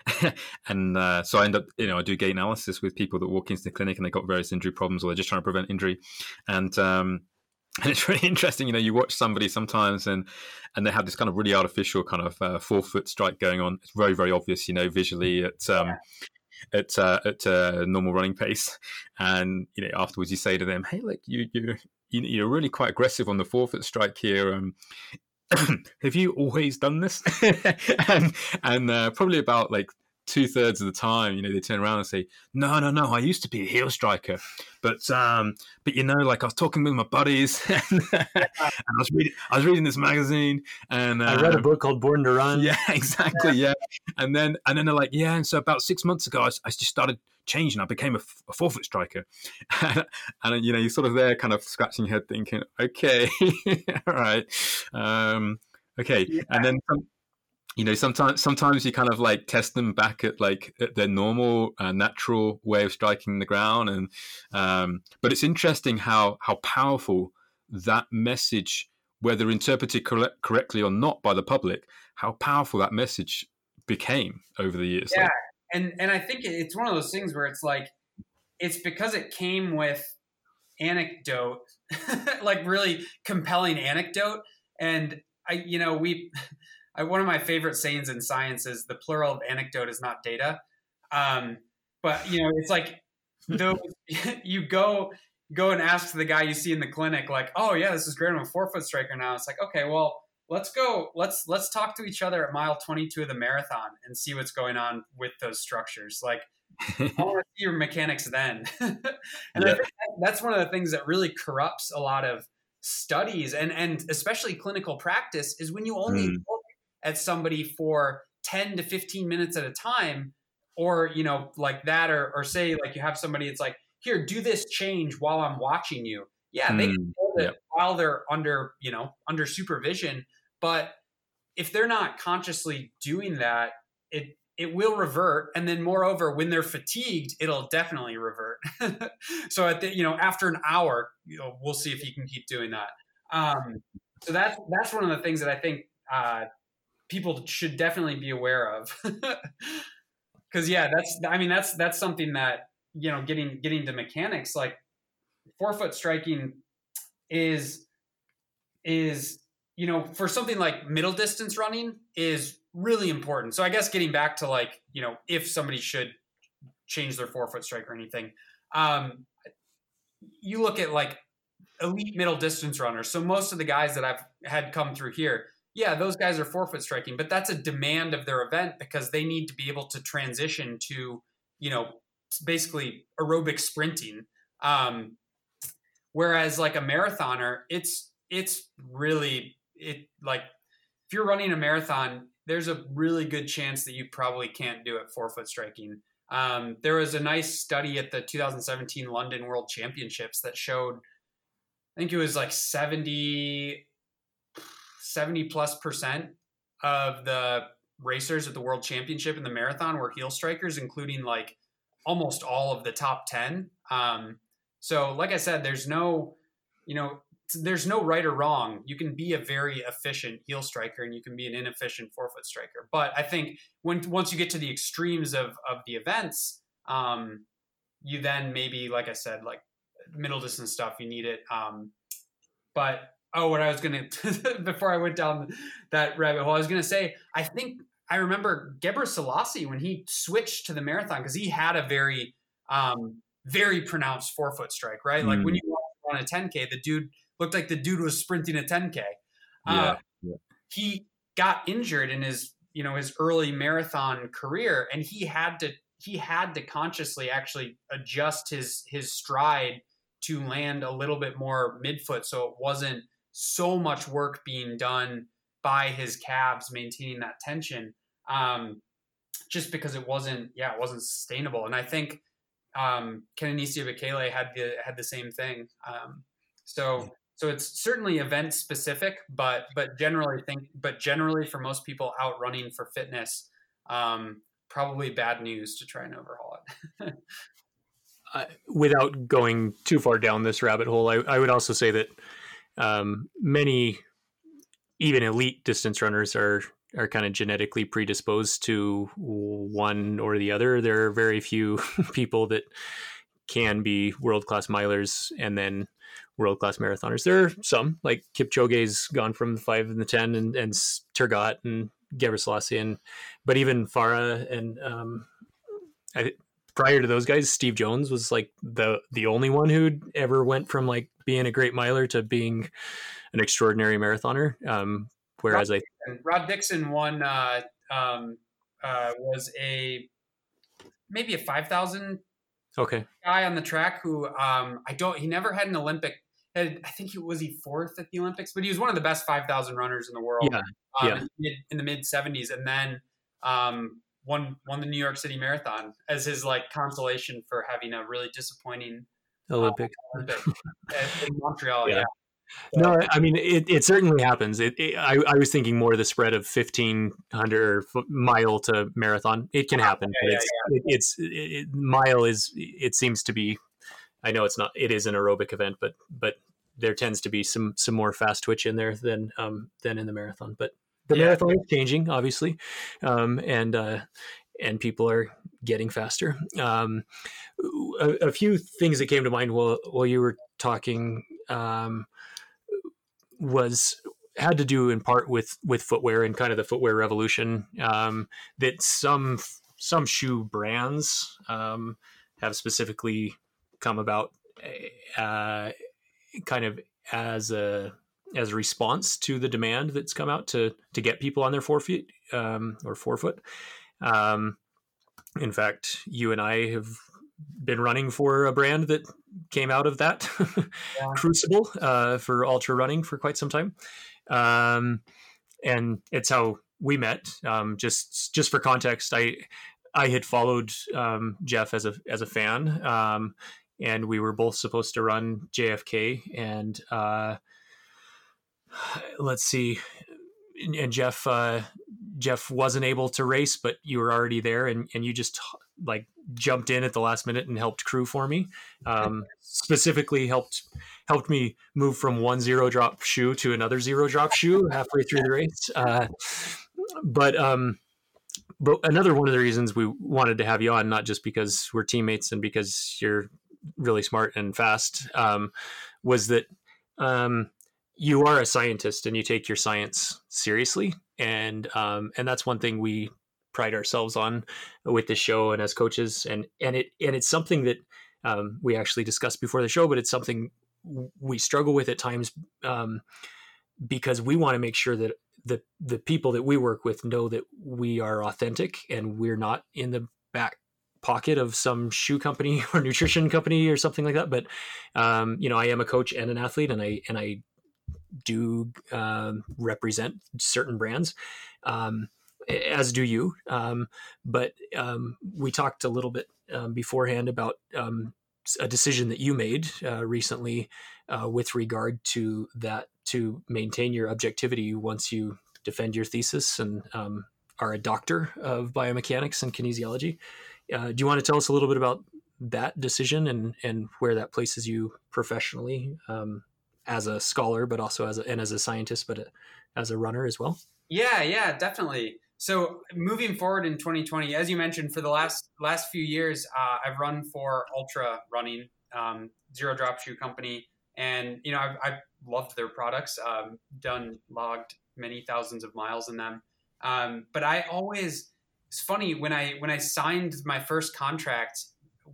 and uh, so I end up, you know, I do gait analysis with people that walk into the clinic and they've got various injury problems, or they're just trying to prevent injury, and um, and it's really interesting. You know, you watch somebody sometimes, and and they have this kind of really artificial kind of uh, forefoot strike going on. It's very very obvious, you know, visually at um, at uh, at uh, normal running pace, and you know afterwards you say to them, "Hey, look, you you you're really quite aggressive on the forefoot strike here." Um, have you always done this? and and uh, probably about like two thirds of the time, you know, they turn around and say, "No, no, no, I used to be a heel striker, but um, but you know, like I was talking with my buddies, and, and I was reading, I was reading this magazine, and I read a um, book called Born to Run. Yeah, exactly. Yeah. yeah, and then and then they're like, yeah, and so about six months ago, I, I just started changing. I became a, a forefoot striker, and, and, you know, you're sort of there, kind of scratching your head, thinking, okay, all right, um, okay, yeah. and then. Some, you know sometimes sometimes you kind of like test them back at like at their normal uh, natural way of striking the ground and um, but it's interesting how how powerful that message whether interpreted cor- correctly or not by the public how powerful that message became over the years. Yeah like, and and i think it's one of those things where it's like it's because it came with anecdote like really compelling anecdote and i you know we I, one of my favorite sayings in science is the plural of anecdote is not data. Um, but you know, it's like those you go go and ask the guy you see in the clinic, like, oh yeah, this is great. I'm a forefoot striker now. It's like, okay, well, let's go. Let's let's talk to each other at mile 22 of the marathon and see what's going on with those structures. Like, I want to see your mechanics then. and yeah. I think that's one of the things that really corrupts a lot of studies and and especially clinical practice is when you only mm. At somebody for 10 to 15 minutes at a time or you know like that or, or say like you have somebody it's like here do this change while i'm watching you. Yeah they mm, can do it while they're under you know under supervision but if they're not consciously doing that it it will revert and then moreover when they're fatigued it'll definitely revert. So at the you know after an hour you know we'll see if you can keep doing that. Um so that's that's one of the things that i think uh people should definitely be aware of. Cause yeah, that's, I mean, that's, that's something that, you know, getting, getting to mechanics, like forefoot striking is, is, you know, for something like middle distance running is really important. So I guess getting back to like you know if somebody should change their forefoot strike or anything, um, you look at like elite middle distance runners. So most of the guys that I've had come through here, yeah, those guys are forefoot striking, but that's a demand of their event because they need to be able to transition to you know basically aerobic sprinting. Um, whereas like a marathoner, it's it's really it like if you're running a marathon, there's a really good chance that you probably can't do it forefoot striking. Um, there was a nice study at the 2017 London World Championships that showed, I think it was like 70, 70 plus percent of the racers at the World Championship in the marathon were heel strikers, including like almost all of the top 10. Um, so, like I said, there's no, you know, there's no right or wrong. You can be a very efficient heel striker and you can be an inefficient forefoot striker. But I think when once you get to the extremes of of the events, um, you then maybe, like I said, like middle distance stuff, you need it. Um, but oh, what I was gonna before I went down that rabbit hole, I was gonna say I think I remember Gebrselassie when he switched to the marathon because he had a very um, very pronounced forefoot strike, right? Mm. Like when you on a 10k, the dude looked like the dude was sprinting a 10k. Yeah, uh, yeah. He got injured in his you know his early marathon career, and he had to he had to consciously actually adjust his his stride to land a little bit more midfoot, so it wasn't so much work being done by his calves maintaining that tension. Um, just because it wasn't, yeah, it wasn't sustainable. And I think um, Kenenisa Bekele had the had the same thing. Um, so so it's certainly event specific, but but generally think but generally for most people out running for fitness, um, probably bad news to try and overhaul it. uh, without going too far down this rabbit hole, I, I would also say that um, many even elite distance runners are are kind of genetically predisposed to one or the other. There are very few people that can be world class milers and then world class marathoners. There are some, like Kipchoge's gone from the five and the ten, and and Tergat and Gebre and but even Farah and um, I, prior to those guys, Steve Jones was like the the only one who ever went from like being a great miler to being an extraordinary marathoner. Um, whereas Rod I Rod Dixon won uh, um, uh, was a maybe a five thousand okay guy on the track who um, I don't he never had an Olympic had, I think he was he fourth at the Olympics, but he was one of the best 5,000 runners in the world. Yeah, um, yeah. In, in, the mid 70s, and then um, won won the New York City Marathon as his like consolation for having a really disappointing Olympic, uh, Olympic in Montreal. yeah. yeah. No, I mean it. It certainly happens. It, it, I, I was thinking more of the spread of fifteen hundred mile to marathon. It can happen. Yeah, it's, yeah. it's it, mile is. It seems to be I know it's not it is an aerobic event, but but there tends to be some some more fast twitch in there than um, than in the marathon. But the yeah. marathon is changing, obviously, um, and uh, and people are getting faster. Um, a, a, few things that came to mind while while you were talking um, was had to do in part with with footwear and kind of the footwear revolution um, that some some shoe brands um, have specifically come about uh, kind of as a as a response to the demand that's come out to to get people on their forefeet um, or forefoot. Um, in fact, you and I have been running for a brand that came out of that yeah. crucible uh, for ultra running for quite some time, um, and it's how we met. Um, just just for context, I I had followed um, Jeff as a as a fan. Um, and we were both supposed to run JFK. And uh, let's see, and Jeff uh, Jeff wasn't able to race, but you were already there, and and you just like jumped in at the last minute and helped crew for me. Um, specifically, helped helped me move from one zero drop shoe to another zero drop shoe halfway through the race. Uh, but um, but another one of the reasons we wanted to have you on, not just because we're teammates and because you're really smart and fast um, was that um, you are a scientist and you take your science seriously, and um, and that's one thing we pride ourselves on with the show and as coaches, and and it and it's something that um, we actually discussed before the show, but it's something we struggle with at times um, because we want to make sure that the the people that we work with know that we are authentic and we're not in the back pocket of some shoe company or nutrition company or something like that. But um, you know, I am a coach and an athlete, and I and I do um, represent certain brands, um, as do you. Um, but um, we talked a little bit beforehand about a decision that you made uh, recently uh, with regard to that to maintain your objectivity once you defend your thesis and are a doctor of biomechanics and kinesiology. Uh, do you want to tell us a little bit about that decision and and where that places you professionally um, as a scholar, but also as a, and as a scientist, but a, as a runner as well? Yeah, yeah, definitely. So moving forward in 2020, as you mentioned, for the last last few years, uh, I've run for Altra Running, um, zero drop shoe company, and you know I've, I've loved their products. Um, done logged many thousands of miles in them, um, but I always it's funny when I when I signed my first contract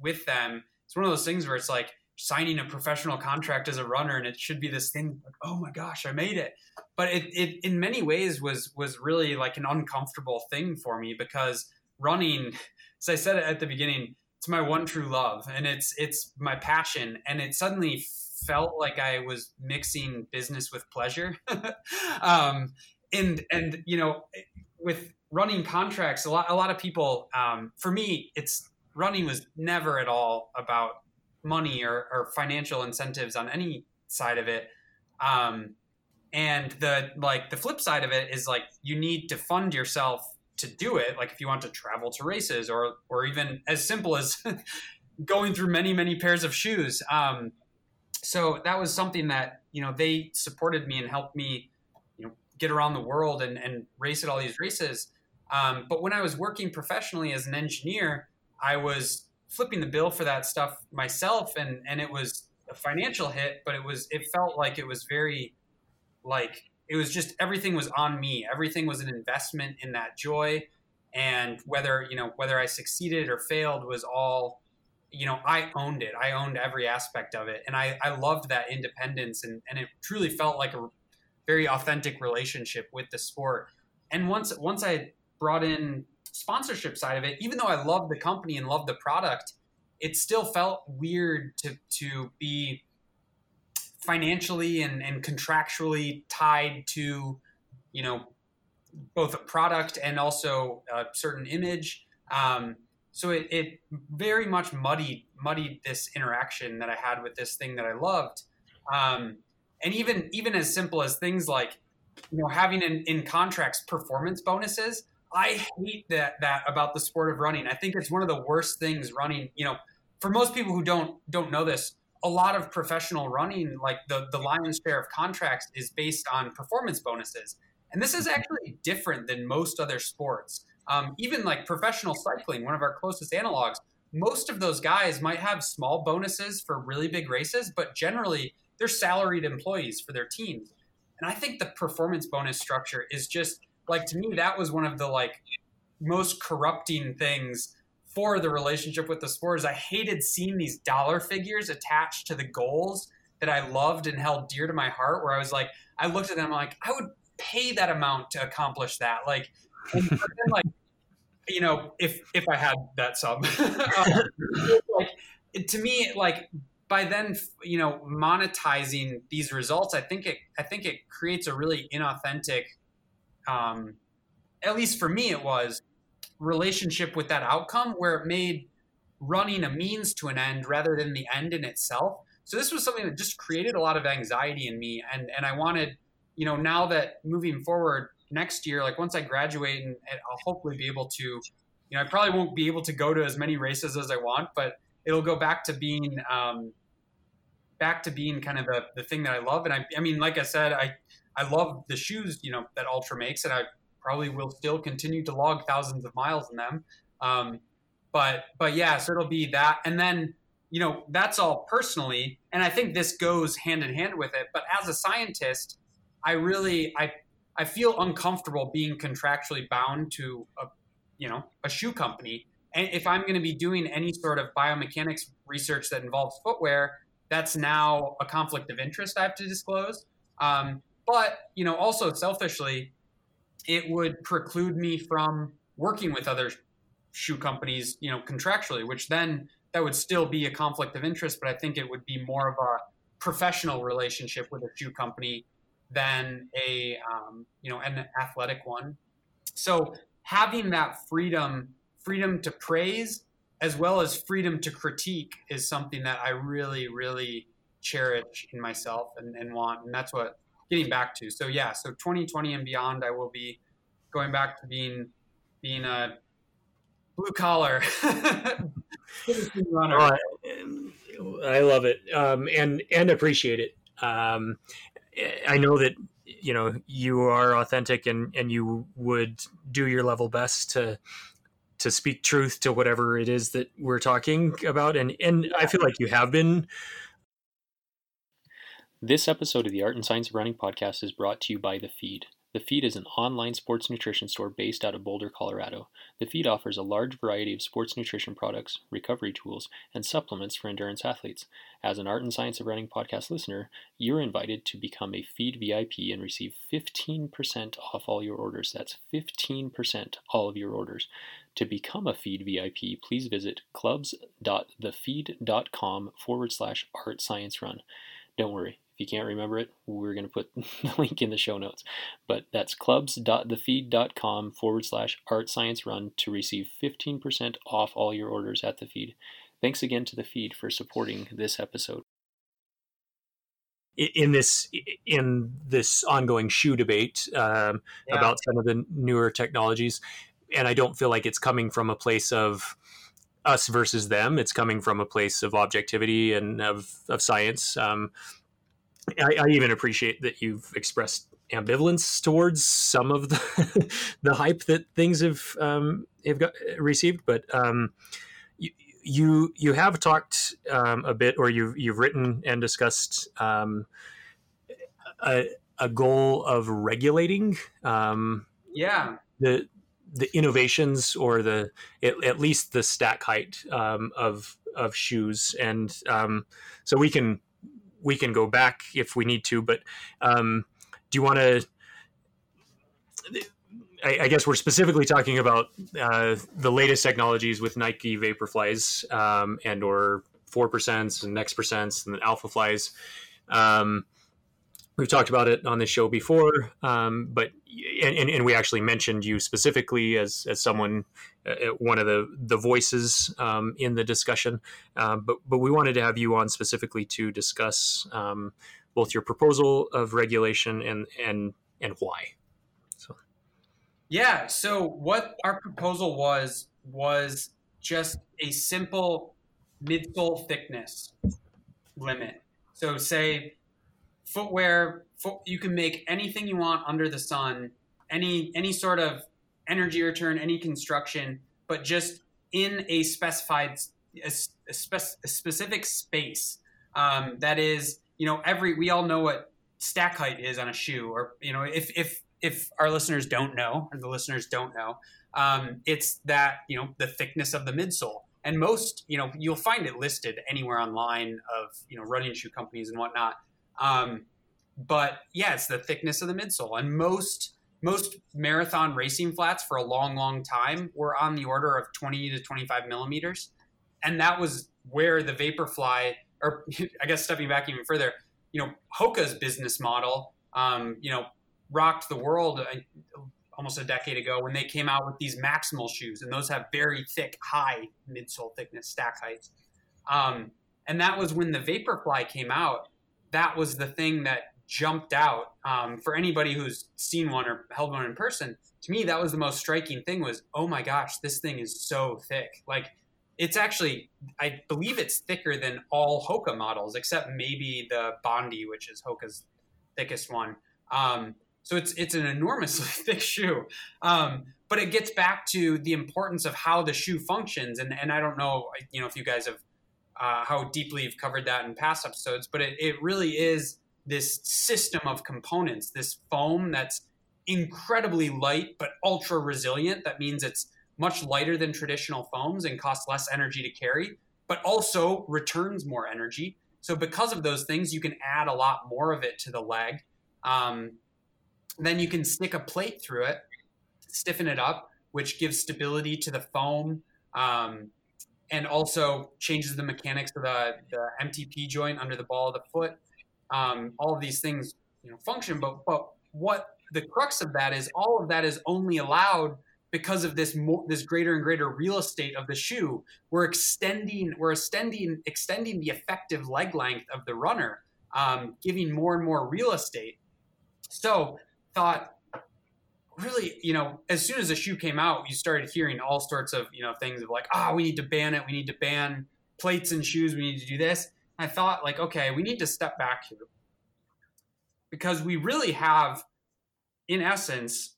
with them. It's one of those things where it's like signing a professional contract as a runner and it should be this thing like oh my gosh i made it. But it, it in many ways was was really like an uncomfortable thing for me because running as i said at the beginning it's my one true love and it's it's my passion and it suddenly felt like i was mixing business with pleasure. Um and and you know with running contracts a lot a lot of people um for me it's running was never at all about money or, or financial incentives on any side of it. Um, and the like the flip side of it is like you need to fund yourself to do it. Like if you want to travel to races or or even as simple as going through many many pairs of shoes. Um, so that was something that you know they supported me and helped me you know get around the world and, and race at all these races. Um, but when I was working professionally as an engineer, I was flipping the bill for that stuff myself and and it was a financial hit but it was it felt like it was very like it was just everything was on me. Everything was an investment in that joy and whether you know whether i succeeded or failed was all you know i owned it. I owned every aspect of it and i i loved that independence and and it truly felt like a very authentic relationship with the sport. And once once i brought in sponsorship side of it, even though I love the company and love the product, it still felt weird to to be financially and, and contractually tied to, you know, both a product and also a certain image. Um, so it, it very much muddied muddied this interaction that I had with this thing that I loved. Um, and even even as simple as things like, you know, having in, in contracts performance bonuses I hate that that about the sport of running. I think it's one of the worst things running. You know, for most people who don't don't know this, a lot of professional running, like the the lion's share of contracts, is based on performance bonuses, and this is actually different than most other sports. Um, even like professional cycling, one of our closest analogs, most of those guys might have small bonuses for really big races, but generally they're salaried employees for their teams. And I think the performance bonus structure is just like to me that was one of the like most corrupting things for the relationship with the sport is I hated seeing these dollar figures attached to the goals that I loved and held dear to my heart where I was like I looked at them like I would pay that amount to accomplish that. Like then, like you know if if I had that sum. Um, like to me like by then you know monetizing these results I think it I think it creates a really inauthentic um, at least for me, it was relationship with that outcome where it made running a means to an end rather than the end in itself. So this was something that just created a lot of anxiety in me, and and I wanted, you know, now that moving forward next year, like once I graduate, and, and I'll hopefully be able to, you know, I probably won't be able to go to as many races as I want, but it'll go back to being um, back to being kind of the, the thing that I love. And I, I mean, like I said, I I love the shoes, you know, that Altra makes, and I probably will still continue to log thousands of miles in them. Um, but but yeah, so it'll be that, and then you know, that's all personally. And I think this goes hand in hand with it. But as a scientist, I really, I, I feel uncomfortable being contractually bound to a, you know, a shoe company. And if I'm going to be doing any sort of biomechanics research that involves footwear, that's now a conflict of interest I have to disclose. Um, but you know, also selfishly, it would preclude me from working with other shoe companies, you know, contractually, which then that would still be a conflict of interest, but I think it would be more of a professional relationship with a shoe company than a um, you know an athletic one. So having that freedom, freedom to praise as well as freedom to critique is something that I really, really cherish in myself and, and want. And that's what getting back to. So yeah, so 2020 and beyond, I will be going back to being being a blue collar I love it um, and and appreciate it. Um, I know that you know you are authentic and and you would do your level best to to speak truth to whatever it is that we're talking about and and I feel like you have been This episode of the Art and Science of Running podcast is brought to you by The Feed. The Feed is an online sports nutrition store based out of Boulder, Colorado. The Feed offers a large variety of sports nutrition products, recovery tools, and supplements for endurance athletes. As an Art and Science of Running podcast listener, you're invited to become a Feed VIP and receive 15% off all your orders. That's 15% all of your orders. To become a Feed VIP, please visit clubs.thefeed.com forward slash art science run. Don't worry, if you can't remember it, we're going to put the link in the show notes. But that's clubs.thefeed.com forward slash art science run to receive 15% off all your orders at the feed. Thanks again to the feed for supporting this episode. in this in this ongoing shoe debate um, Yeah. about some of the newer technologies, and I don't feel like it's coming from a place of us versus them. It's coming from a place of objectivity and of of science. Um, I, I even appreciate that you've expressed ambivalence towards some of the the hype that things have um, have got, received, but um, you, you you have talked um, a bit, or you've you've written and discussed um, a, a goal of regulating um, Yeah. the the innovations or the at, at least the stack height um, of of shoes, and um, so we can we can go back if we need to. But um, do you want to? I, I guess we're specifically talking about uh, the latest technologies with Nike Vaporflies um, and or four percents and X percents and Alpha Flies. Um, we've talked about it on this show before, um, but and, and, we actually mentioned you specifically as as someone, uh, one of the the voices um, in the discussion. Um, but but we wanted to have you on specifically to discuss um, both your proposal of regulation and and and why. So Yeah. So what our proposal was was just a simple midsole thickness limit. So say footwear, foot, you can make anything you want under the sun, any any sort of energy return, any construction, but just in a specified a, a, spec, a specific space. Um, that is, you know, every we all know what stack height is on a shoe, or you know, if if if our listeners don't know, or the listeners don't know, um, it's that you know the thickness of the midsole. And most, you know, you'll find it listed anywhere online of you know running shoe companies and whatnot. Um, but yeah, it's the thickness of the midsole, and most most marathon racing flats for a long, long time were on the order of 20 to 25 millimeters, and that was where the Vaporfly, or I guess stepping back even further, you know, Hoka's business model, um, you know, rocked the world uh, almost a decade ago when they came out with these maximal shoes, and those have very thick, high midsole thickness stack heights. Um, and that was when the Vaporfly came out. That was the thing that jumped out um, for anybody who's seen one or held one in person. To me, that was the most striking thing. Was oh my gosh, this thing is so thick. Like it's actually, I believe it's thicker than all Hoka models, except maybe the Bondi, which is Hoka's thickest one. Um, so it's it's an enormously thick shoe. Um, but it gets back to the importance of how the shoe functions. And and I don't know, you know, if you guys have uh, how deeply you've covered that in past episodes, but it, it really is this system of components, this foam that's incredibly light but ultra resilient. That means it's much lighter than traditional foams and costs less energy to carry, but also returns more energy. So because of those things, you can add a lot more of it to the leg. Um, then you can stick a plate through it, stiffen it up, which gives stability to the foam. Um, and also changes the mechanics of the, the MTP joint under the ball of the foot. Um, all of these things, you know, function. But but what the crux of that is, all of that is only allowed because of this this greater and greater real estate of the shoe. We're extending we're extending extending the effective leg length of the runner, um, giving more and more real estate. So thought really, you know, as soon as the shoe came out, you started hearing all sorts of, you know, things of like, oh, we need to ban it. We need to ban plates and shoes. We need to do this. I thought, like, okay, we need to step back here because we really have, in essence,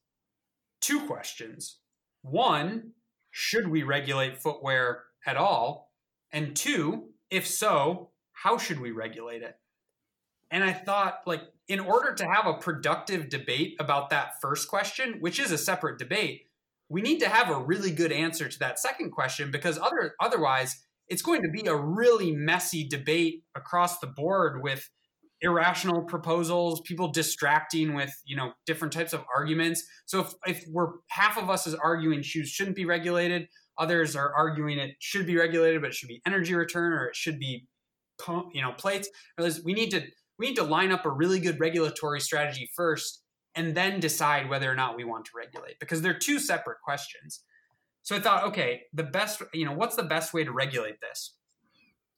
two questions. One, should we regulate footwear at all? And two, if so, how should we regulate it? And I thought, like, in order to have a productive debate about that first question, which is a separate debate, we need to have a really good answer to that second question because other otherwise it's going to be a really messy debate across the board with irrational proposals, people distracting with, you know, different types of arguments. So if, if we're half of us is arguing shoes shouldn't be regulated, others are arguing it should be regulated, but it should be energy return or it should be you know plates. We need to we need to line up a really good regulatory strategy first and then decide whether or not we want to regulate because they're two separate questions. So I thought, okay, the best, you know, what's the best way to regulate this?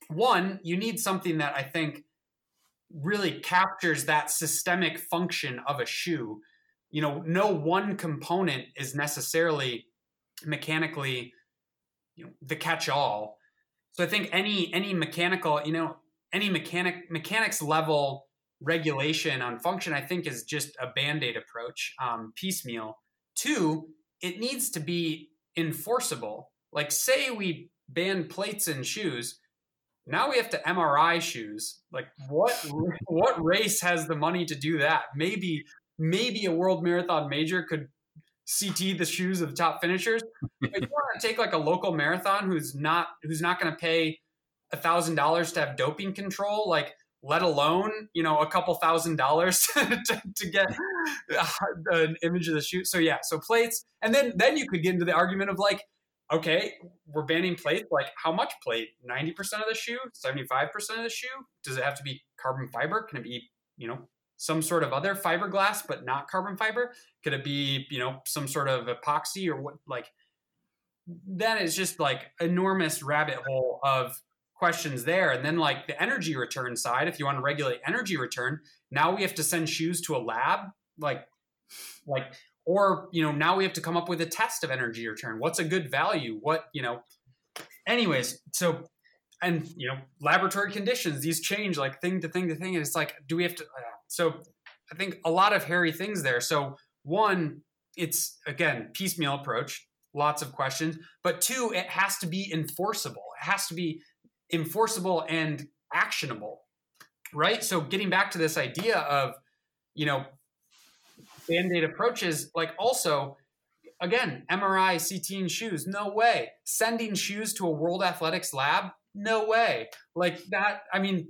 One, you need something that I think really captures that systemic function of a shoe. You know, no one component is necessarily mechanically you know the catch all. So I think any any mechanical, you know, any mechanic mechanics level regulation on function, I think, is just a band aid approach, um, piecemeal. Two, it needs to be enforceable. Like, say we ban plates and shoes, now we have to MRI shoes. Like, what what race has the money to do that? Maybe maybe a world marathon major could CT the shoes of the top finishers. You want to take like a local marathon who's not who's not going to pay a thousand dollars to have doping control, like let alone you know a couple thousand dollars to, to, get an image of the shoe. So yeah, so plates, and then then you could get into the argument of like, okay, we're banning plates. Like how much plate? Ninety percent of the shoe? Seventy five percent of the shoe? Does it have to be carbon fiber? Can it be you know some sort of other fiberglass but not carbon fiber? Could it be you know some sort of epoxy or what like? Then it's just like enormous rabbit hole of questions there. And then like the energy return side, if you want to regulate energy return, now we have to send shoes to a lab, like like or you know now we have to come up with a test of energy return. What's a good value? What you know? Anyways, so and you know laboratory conditions these change like thing to thing to thing and it's like do we have to uh, so i think a lot of hairy things there so one it's again piecemeal approach lots of questions but two it has to be enforceable it has to be enforceable and actionable right? So getting back to this idea of you know band-aid approaches like also again mri ct and shoes no way. Sending shoes to a world athletics lab no way. Like that i mean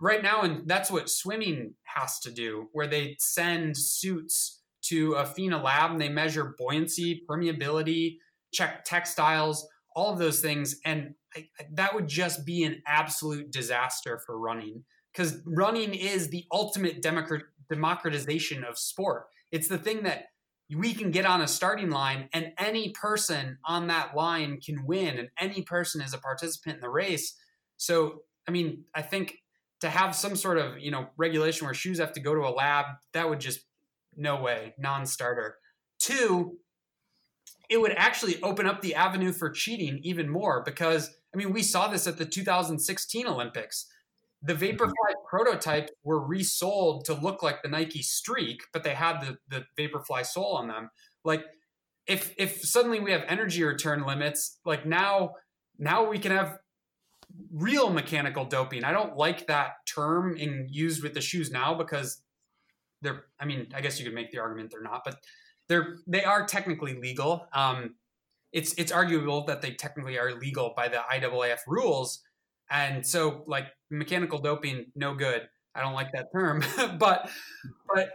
right now and that's what swimming has to do where they send suits to a FINA lab and they measure buoyancy permeability check textiles all of those things and I, that would just be an absolute disaster for running because running is the ultimate democratization of sport. It's the thing that we can get on a starting line and any person on that line can win and any person is a participant in the race. So, I mean, I think to have some sort of, you know, regulation where shoes have to go to a lab, that would just no way, non-starter. Two, it would actually open up the avenue for cheating even more because I mean, we saw this at the 2016 Olympics. The Vaporfly mm-hmm. prototypes were resold to look like the Nike Streak, but they had the, the Vaporfly sole on them. Like, if if suddenly we have energy return limits, like now now we can have real mechanical doping. I don't like that term in used with the shoes now because they're. I mean, I guess you could make the argument they're not, but they're they are technically legal. Um, it's it's arguable that they technically are legal by the IAAF rules, and so like mechanical doping, no good. I don't like that term, but but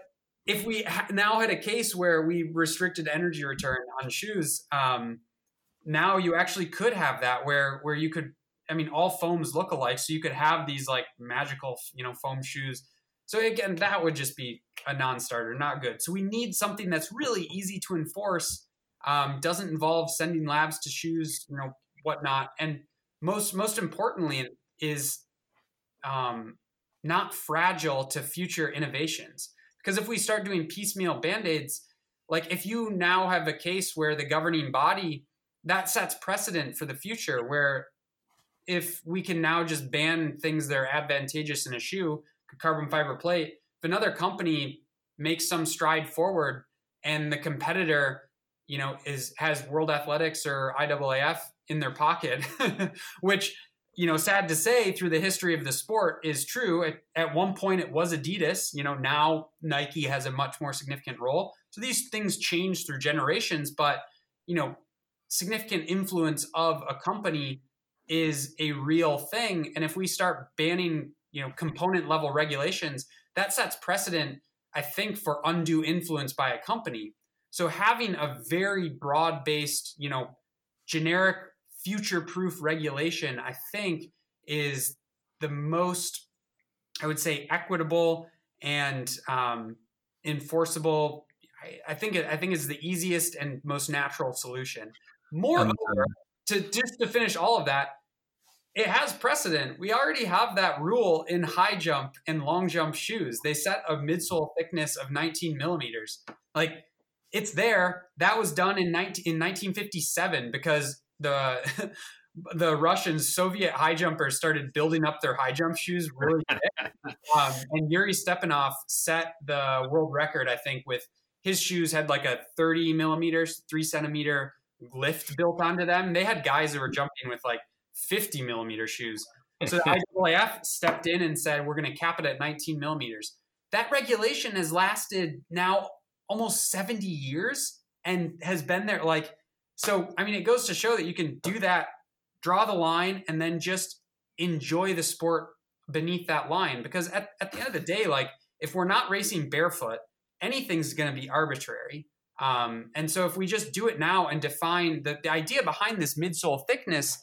if we ha- now had a case where we restricted energy return on shoes, um, now you actually could have that where where you could. I mean, all foams look alike, so you could have these like magical, you know, foam shoes. So again, that would just be a non-starter, not good. So we need something that's really easy to enforce, um, doesn't involve sending labs to shoes, you know, whatnot, and most most importantly is um, not fragile to future innovations. Because if we start doing piecemeal band aids, like if you now have a case where the governing body that sets precedent for the future, where if we can now just ban things that are advantageous in a shoe, carbon fiber plate, if another company makes some stride forward and the competitor, you know, is has World Athletics or IAAF in their pocket, which you know, sad to say, through the history of the sport is true. At, at, one point, it was Adidas. You know, now Nike has a much more significant role. So these things change through generations, but you know, significant influence of a company is a real thing. And if we start banning, you know, component level regulations, that sets precedent, I think, for undue influence by a company. So having a very broad based, you know, generic future proof regulation, I think, is the most, I would say, equitable and um, enforceable. I, I think it, I think is the easiest and most natural solution. Moreover, to just to finish all of that, it has precedent. We already have that rule in high jump and long jump shoes. They set a midsole thickness of 19 millimeters. Like it's there. That was done in 19, in 1957 because the the Russians, Soviet high jumpers started building up their high jump shoes really quick. um, and Yuri Stepanov set the world record, I think, with his shoes had like a 30 millimeters, three centimeter lift built onto them. They had guys that were jumping with like 50 millimeter shoes. So the IAAF stepped in and said, we're going to cap it at 19 millimeters. That regulation has lasted now almost 70 years and has been there like so, I mean, it goes to show that you can do that, draw the line, and then just enjoy the sport beneath that line. Because at, at the end of the day, like, if we're not racing barefoot, anything's going to be arbitrary. Um, and so, if we just do it now and define the, the idea behind this midsole thickness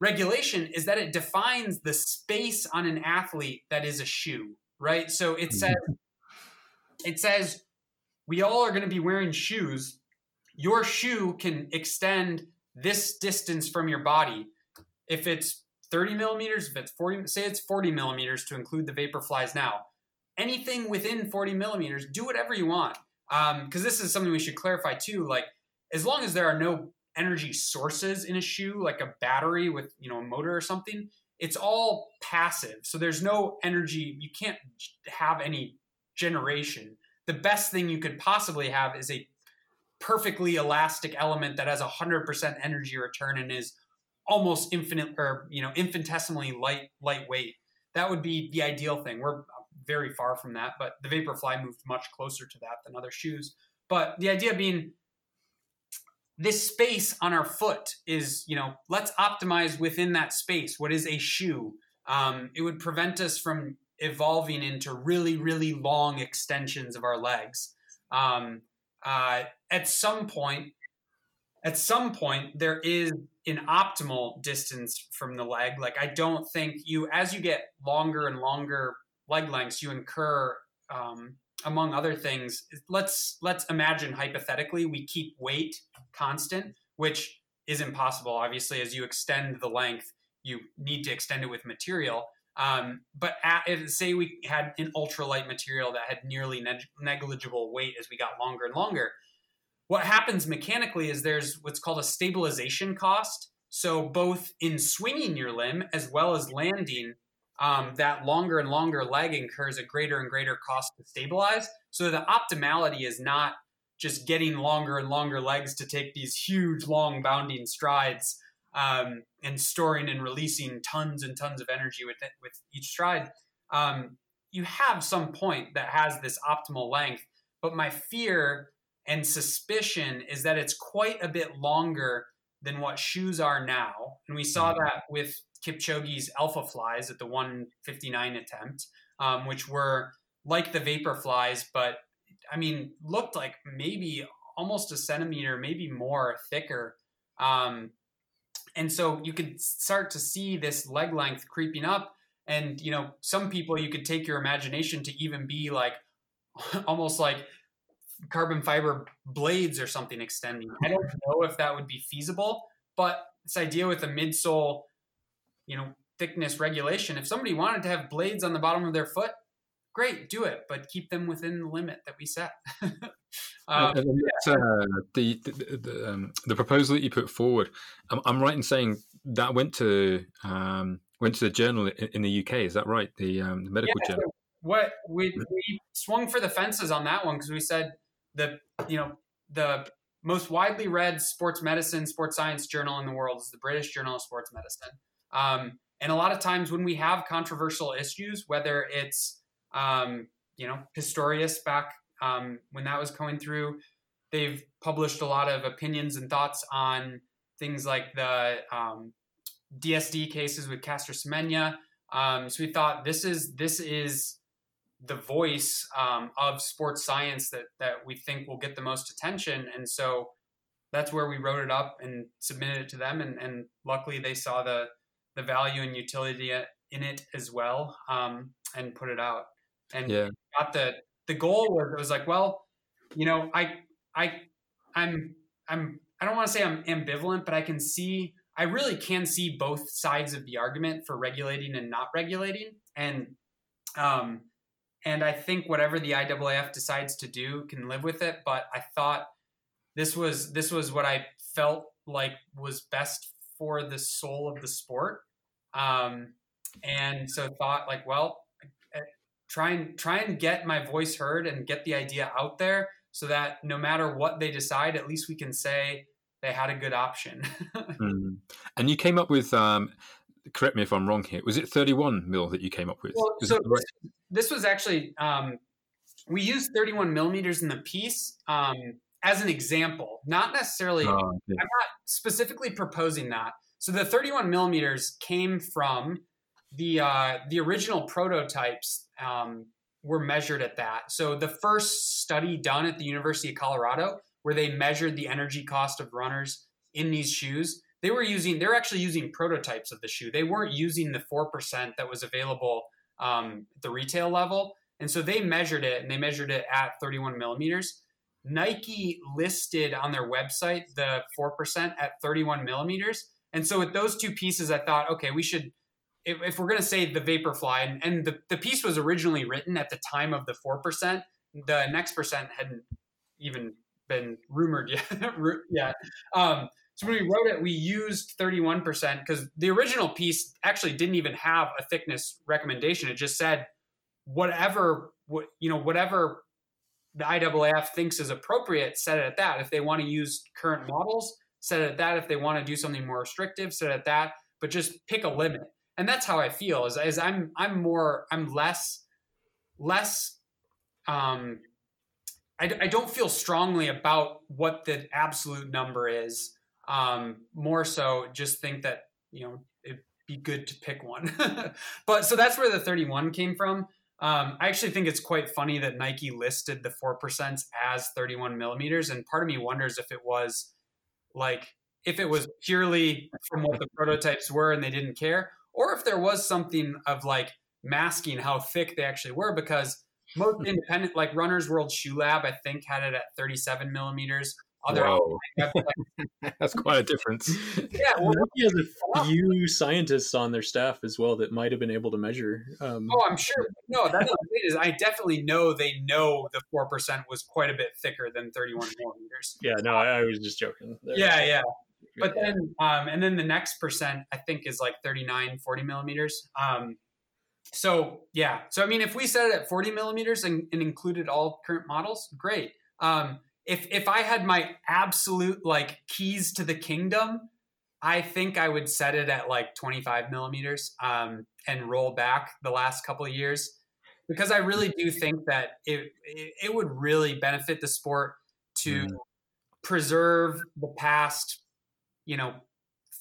regulation is that it defines the space on an athlete that is a shoe, right? So it mm-hmm. says, it says, we all are going to be wearing shoes your shoe can extend this distance from your body. If it's 30 millimeters, if it's 40, say it's 40 millimeters to include the Vaporflies now. Anything within 40 millimeters, do whatever you want. Because um, this is something we should clarify too. Like, as long as there are no energy sources in a shoe, like a battery with you know a motor or something, it's all passive. So there's no energy. You can't have any generation. The best thing you could possibly have is a perfectly elastic element that has 100% energy return and is almost infinite or you know infinitesimally light lightweight. That would be the ideal thing. We're very far from that but the vaporfly moved much closer to that than other shoes. But the idea being this space on our foot is you know let's optimize within that space. What is a shoe? Um, it would prevent us from evolving into really really long extensions of our legs um, uh, at some point, at some point, there is an optimal distance from the leg. Like I don't think you, as you get longer and longer leg lengths, you incur, um, among other things. Let's let's imagine hypothetically we keep weight constant, which is impossible. Obviously, as you extend the length, you need to extend it with material. Um, but at, if, say we had an ultralight material that had nearly neg- negligible weight as we got longer and longer, what happens mechanically is there's what's called a stabilization cost. So both in swinging your limb as well as landing, um, that longer and longer leg incurs a greater and greater cost to stabilize. So the optimality is not just getting longer and longer legs to take these huge, long bounding strides um, and storing and releasing tons and tons of energy with it, with each stride. Um, you have some point that has this optimal length, but my fear and suspicion is that it's quite a bit longer than what shoes are now. And we saw Mm-hmm. that with Kipchoge's Alpha Flies at the 159 attempt, um, which were like the Vapor Flies, but I mean, looked like maybe almost a centimeter, maybe more thicker. Um, and so you could start to see this leg length creeping up. And, you know, some people you could take your imagination to even be like almost like carbon fiber blades or something extending. I don't know if that would be feasible, but this idea with a midsole, you know, thickness regulation, if somebody wanted to have blades on the bottom of their foot, great, do it, but keep them within the limit that we set. um, And- and that's, uh, the the, the, um, the proposal that you put forward, I'm, I'm right in saying that went to um, went to the journal in, in the UK. Is that right? The, um, the medical Yeah, journal. what we we swung for the fences on that one because we said the you know the most widely read sports medicine sports science journal in the world is the british journal of sports medicine um, and a lot of times when we have controversial issues whether it's um, you know pistorius back um, when that was going through they've published a lot of opinions and thoughts on things like the um, dsd cases with Caster Semenya. Um, so we thought this is this is the voice um, of sports science that that we think will get the most attention, and so that's where we wrote it up and submitted it to them, and, and luckily they saw the the value and utility in it as well, um, and put it out. And Yeah. got the the goal was it was like, well, you know, I I I'm I'm I don't want to say I'm ambivalent, but I can see I really can see both sides of the argument for regulating and not regulating, and um, and I think whatever the IAAF decides to do can live with it. But I thought this was this was what I felt like was best for the soul of the sport, um, and so thought like, well, try and try and get my voice heard and get the idea out there, so that no matter what they decide, at least we can say they had a good option. Mm. And you came up with. Um, correct me if I'm wrong here. Was it 31 mil that you came up with? Well, so right? this, was actually um, we used 31 millimeters in the piece um, as an example, not necessarily Oh, yeah. I'm not specifically proposing that. So the 31 millimeters came from the uh, the original prototypes um, were measured at that. So the first study done at the University of Colorado, where they measured the energy cost of runners in these shoes, they were using they're actually using prototypes of the shoe. They weren't using the four percent that was available um, at the retail level, and so they measured it and they measured it at 31 millimeters. Nike listed on their website the 4% at 31 millimeters. And so with those two pieces, I thought, okay, we should, if, if we're going to say the Vaporfly, and, and the, the piece was originally written at the time of the 4%, the next percent hadn't even been rumored yet. Yet. Um, so when we wrote it, we used 31% because the original piece actually didn't even have a thickness recommendation. It just said whatever, what, you know, whatever the IAAF thinks is appropriate, set it at that. If they want to use current models, set it at that. If they want to do something more restrictive, set it at that. But just pick a limit. And that's how I feel. Is, is I'm I'm more I'm less less um I, I don't feel strongly about what the absolute number is. Um, more so, just think that you know it'd be good to pick one. but so that's where the 31 came from. Um, I actually think it's quite funny that Nike listed the four percent as 31 millimeters, and part of me wonders if it was like if it was purely from what the prototypes were and they didn't care, or if there was something of like masking how thick they actually were, because most independent like Runners World Shoe Lab, I think, had it at 37 millimeters. Other Whoa. like, That's quite a difference. yeah, well, Nike has a few scientists on their staff as well that might have been able to measure. Um, Oh, I'm sure. No, that's what it is. I definitely know they know the four percent was quite a bit thicker than 31 millimeters. yeah, no, I, I was just joking. there. Yeah, yeah. But then, um, and then the next percent I think is like 39, 40 millimeters. Um, so yeah. So I mean, if we set it at 40 millimeters and, and included all current models, great. Um, if if I had my absolute like keys to the kingdom, I think I would set it at like 25 millimeters um, and roll back the last couple of years because I really do think that it it, it would really benefit the sport to Mm. preserve the past, you know,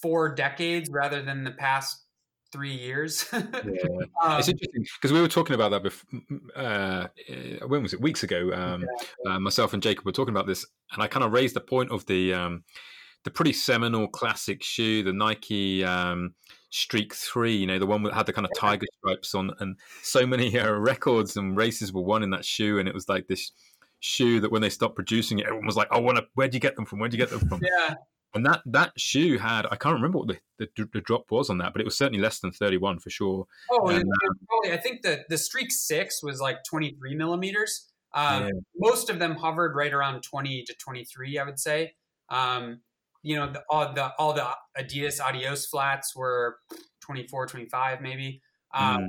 four decades rather than the past three years. Yeah. Um, it's interesting because we were talking about that before. Uh, uh, when was it? Weeks ago. Um, uh, myself and Jacob were talking about this, and I kind of raised the point of the um, the pretty seminal classic shoe, the Nike um, Streak Three. You know, the one that had the kind of tiger stripes on, and so many uh, records and races were won in that shoe, and it was like this shoe that when they stopped producing it, everyone was like, "I want to. Where'd you get them from? Where'd you get them from?" yeah, And that that shoe had I can't remember what the, the, the drop was on that, but it was certainly less than thirty one for sure. Oh, And, probably. I think the the Streak Six was like 23 millimeters. Um, Yeah. Most of them hovered right around 20 to 23. I would say. Um, you know, the, all the all the Adidas Adios flats were 24, 25 maybe. Um, Mm.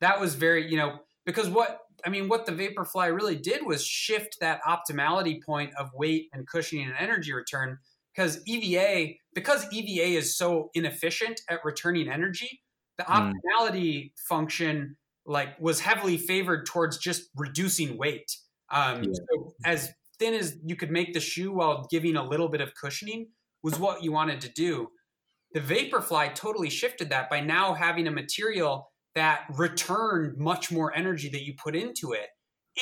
That was very, you know, because what I mean, what the Vaporfly really did was shift that optimality point of weight and cushioning and energy return. Because EVA, because EVA is so inefficient at returning energy, the Mm. optimality function like was heavily favored towards just reducing weight. Um, Yeah. So as thin as you could make the shoe while giving a little bit of cushioning was what you wanted to do. The Vaporfly totally shifted that by now having a material that returned much more energy that you put into it.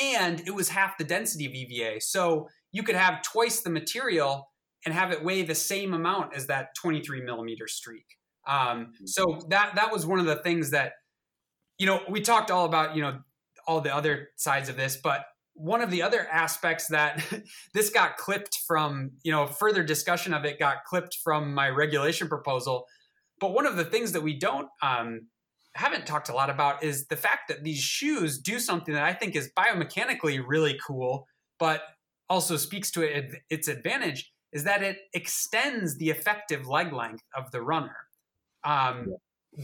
And it was half the density of EVA. So you could have twice the material and have it weigh the same amount as that 23 millimeter streak. Um, so that that was one of the things that, you know, we talked all about, you know, all the other sides of this, but one of the other aspects that this got clipped from, you know, further discussion of it got clipped from my regulation proposal. But one of the things that we don't um, haven't talked a lot about is the fact that these shoes do something that I think is biomechanically really cool, but also speaks to it, its advantage is that it extends the effective leg length of the runner um,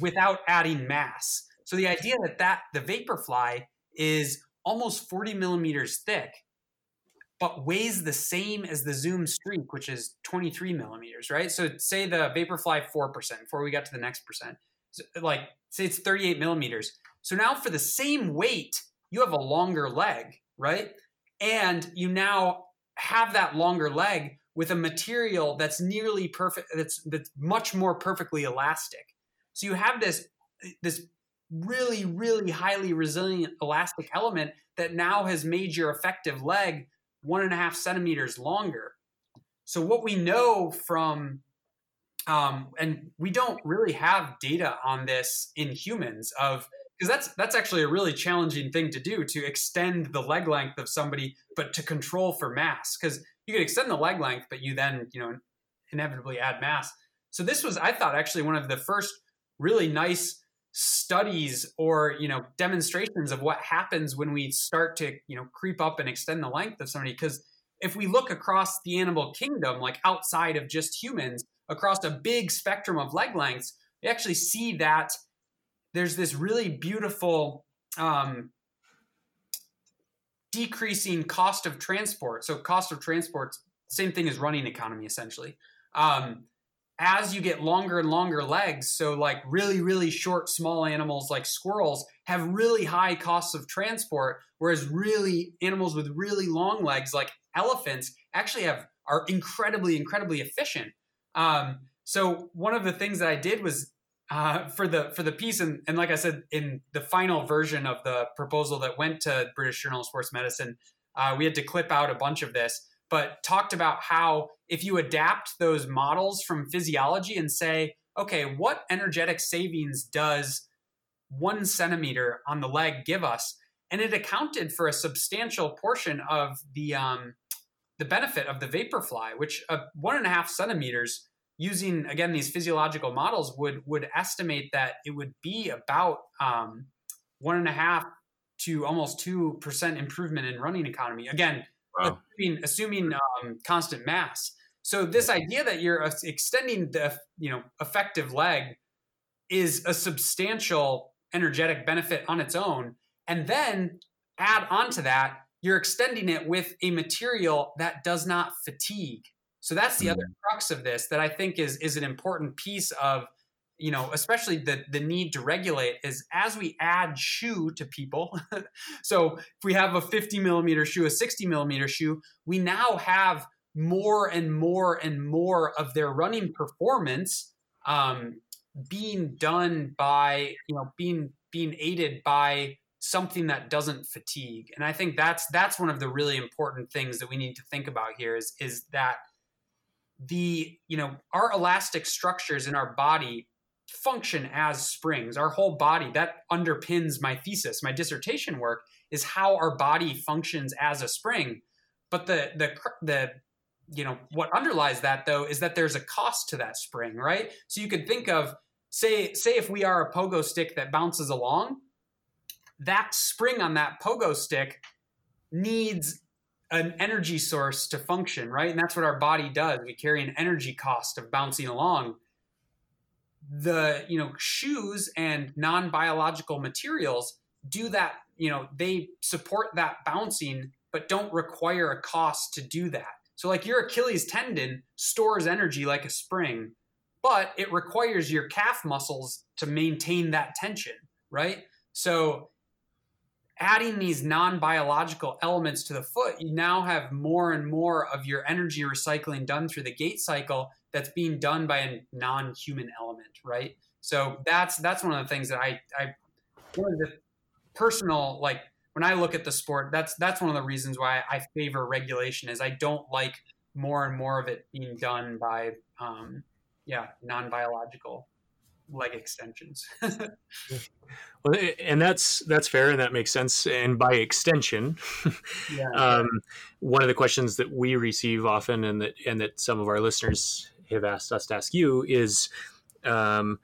without adding mass. So the idea that that the Vaporfly is almost 40 millimeters thick, but weighs the same as the Zoom Streak, which is 23 millimeters, right? So say the Vaporfly 4%, before we got to the next percent, so, like say it's 38 millimeters. So now for the same weight, you have a longer leg, right? And you now have that longer leg with a material that's nearly perfect, that's that's much more perfectly elastic. So you have this this really, really highly resilient elastic element that now has made your effective leg one and a half centimeters longer. So what we know from um, and we don't really have data on this in humans of because that's that's actually a really challenging thing to do to extend the leg length of somebody but to control for mass because you could extend the leg length but you then you know inevitably add mass. So this was i thought actually one of the first really nice studies or you know demonstrations of what happens when we start to you know creep up and extend the length of somebody. Because if we look across the animal kingdom like outside of just humans across a big spectrum of leg lengths we actually see that there's this really beautiful um, decreasing cost of transport. So cost of transport, same thing as running economy essentially. Um, as you get longer and longer legs, so like really, really short, small animals like squirrels have really high costs of transport, whereas really animals with really long legs like elephants actually have are incredibly, incredibly efficient. Um, so one of the things that I did was uh, for the for the piece, and, and like I said, in the final version of the proposal that went to British Journal of Sports Medicine, uh, we had to clip out a bunch of this, but talked about how if you adapt those models from physiology and say, okay, what energetic savings does one centimeter on the leg give us? And it accounted for a substantial portion of the um, the benefit of the Vaporfly, which uh, one and a half centimeters using again these physiological models would would estimate that it would be about um, one and a half to almost two percent improvement in running economy. Again, Wow. assuming, assuming um, constant mass. So this idea that you're uh, extending the you know effective leg is a substantial energetic benefit on its own, and then add onto that you're extending it with a material that does not fatigue. So that's the Mm. other crux of this that I think is is an important piece of you know especially the the need to regulate is as we add shoe to people so if we have a 50 millimeter shoe a 60 millimeter shoe we now have more and more and more of their running performance um, being done by you know being being aided by something that doesn't fatigue and i think that's that's one of the really important things that we need to think about here is is that the you know our elastic structures in our body function as springs. Our whole body that underpins my thesis my dissertation work is how our body functions as a spring. But the the the you know what underlies that though is that there's a cost to that spring right? So you could think of say say if we are a pogo stick that bounces along that spring on that pogo stick needs an energy source to function right? And that's what our body does. We carry an energy cost of bouncing along. The you know shoes and non-biological materials do that you know they support that bouncing but don't require a cost to do that. So like your achilles tendon stores energy like a spring but it requires your calf muscles to maintain that tension right? So adding these non-biological elements to the foot you now have more and more of your energy recycling done through the gait cycle that's being done by a non-human element right? So that's that's one of the things that i i one of the personal like when i look at the sport that's that's one of the reasons why i favor regulation is i don't like more and more of it being done by um yeah non-biological leg extensions Well, and that's that's fair, and that makes sense. And by extension, yeah um, one of the questions that we receive often, and that and that some of our listeners have asked us to ask you is, um,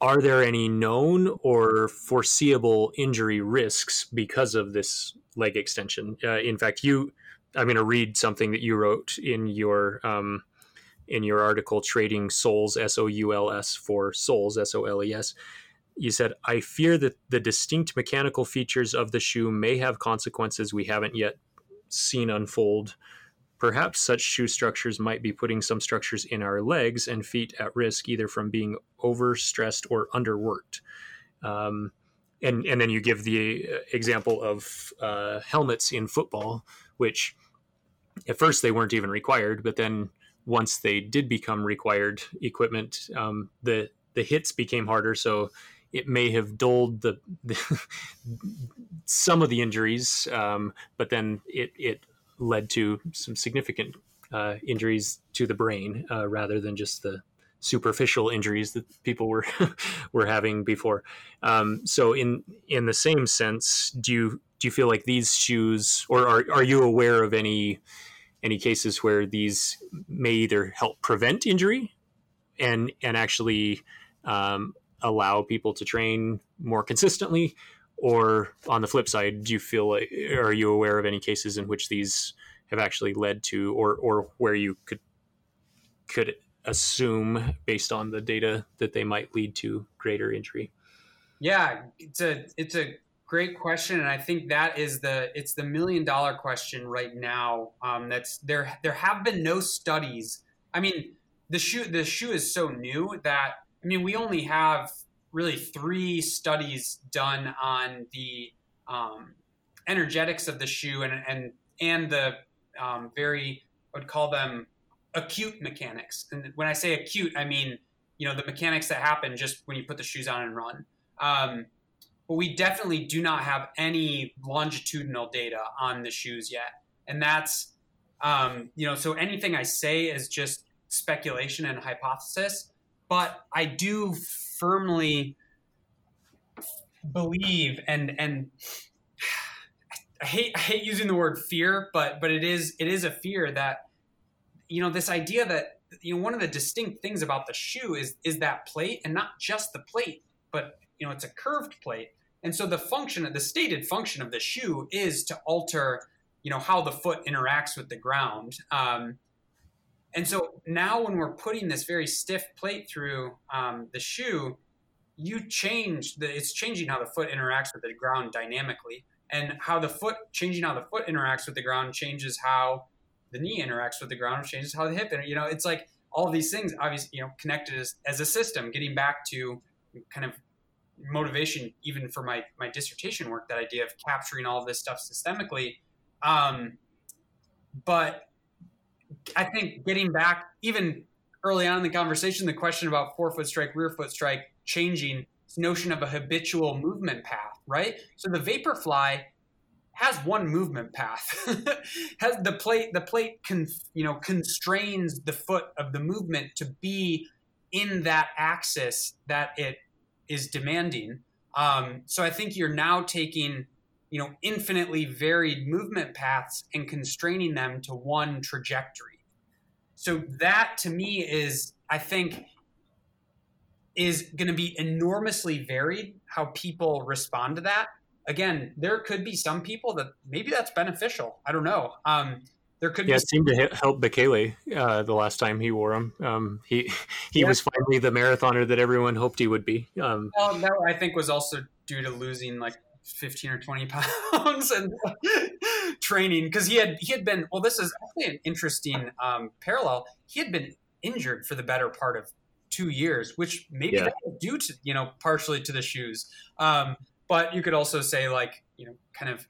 are there any known or foreseeable injury risks because of this leg extension? Uh, in fact, you, I'm going to read something that you wrote in your um, in your article, "Trading souls S O U L S for Soles, S O L E S you said, I fear that the distinct mechanical features of the shoe may have consequences we haven't yet seen unfold. Perhaps such shoe structures might be putting some structures in our legs and feet at risk, either from being overstressed or underworked. Um, and, and then you give the example of uh, helmets in football, which at first they weren't even required, but then once they did become required equipment, um, the the hits became harder. So it may have dulled the, the some of the injuries, um, but then it it led to some significant uh, injuries to the brain uh, rather than just the superficial injuries that people were were having before. Um, so in in the same sense, do you do you feel like these shoes, or are are you aware of any any cases where these may either help prevent injury and and actually um, allow people to train more consistently or on the flip side do you feel are you aware of any cases in which these have actually led to or or where you could could assume based on the data that they might lead to greater injury? Yeah it's a it's a great question and i think that is the it's the million dollar question right now um, that's there there have been no studies i mean the shoe the shoe is so new that I mean, we only have really three studies done on the um, energetics of the shoe and and and the um, very I would call them acute mechanics. And when I say acute, I mean you know the mechanics that happen just when you put the shoes on and run. But we definitely do not have any longitudinal data on the shoes yet, and that's um, you know so anything I say is just speculation and hypothesis but I do firmly believe and and I hate I hate using the word fear, but but it is it is a fear that you know this idea that you know one of the distinct things about the shoe is is that plate and not just the plate, but you know it's a curved plate. And so the function the stated function of the shoe is to alter you know how the foot interacts with the ground. Um, and so now when we're putting this very stiff plate through um, the shoe, you change the it's changing how the foot interacts with the ground dynamically. And how the foot changing how the foot interacts with the ground changes how the knee interacts with the ground, changes how the hip. You know, it's like all these things, obviously, you know, connected as, as a system. Getting back to kind of motivation, even for my my dissertation work, that idea of capturing all of this stuff systemically. Um, but I think getting back even early on in the conversation, the question about forefoot strike, rear foot strike changing this notion of a habitual movement path, right? So the Vaporfly has one movement path. has the plate the plate con, you know constrains the foot of the movement to be in that axis that it is demanding. Um, so I think you're now taking you know infinitely varied movement paths and constraining them to one trajectory so that to me is, I think, is going to be enormously varied how people respond to that. Again, there could be some people that maybe that's beneficial. I don't know. Um, there could yeah, be it seemed to help Bekele uh, the last time he wore them. Um, he he Yeah. was finally the marathoner that everyone hoped he would be. Um, Well, that I think was also due to losing like 15 or 20 pounds and training because he had he had been well this is actually an interesting um, parallel he had been injured for the better part of two years which maybe Yeah. that was due to you know partially to the shoes um, but you could also say like you know kind of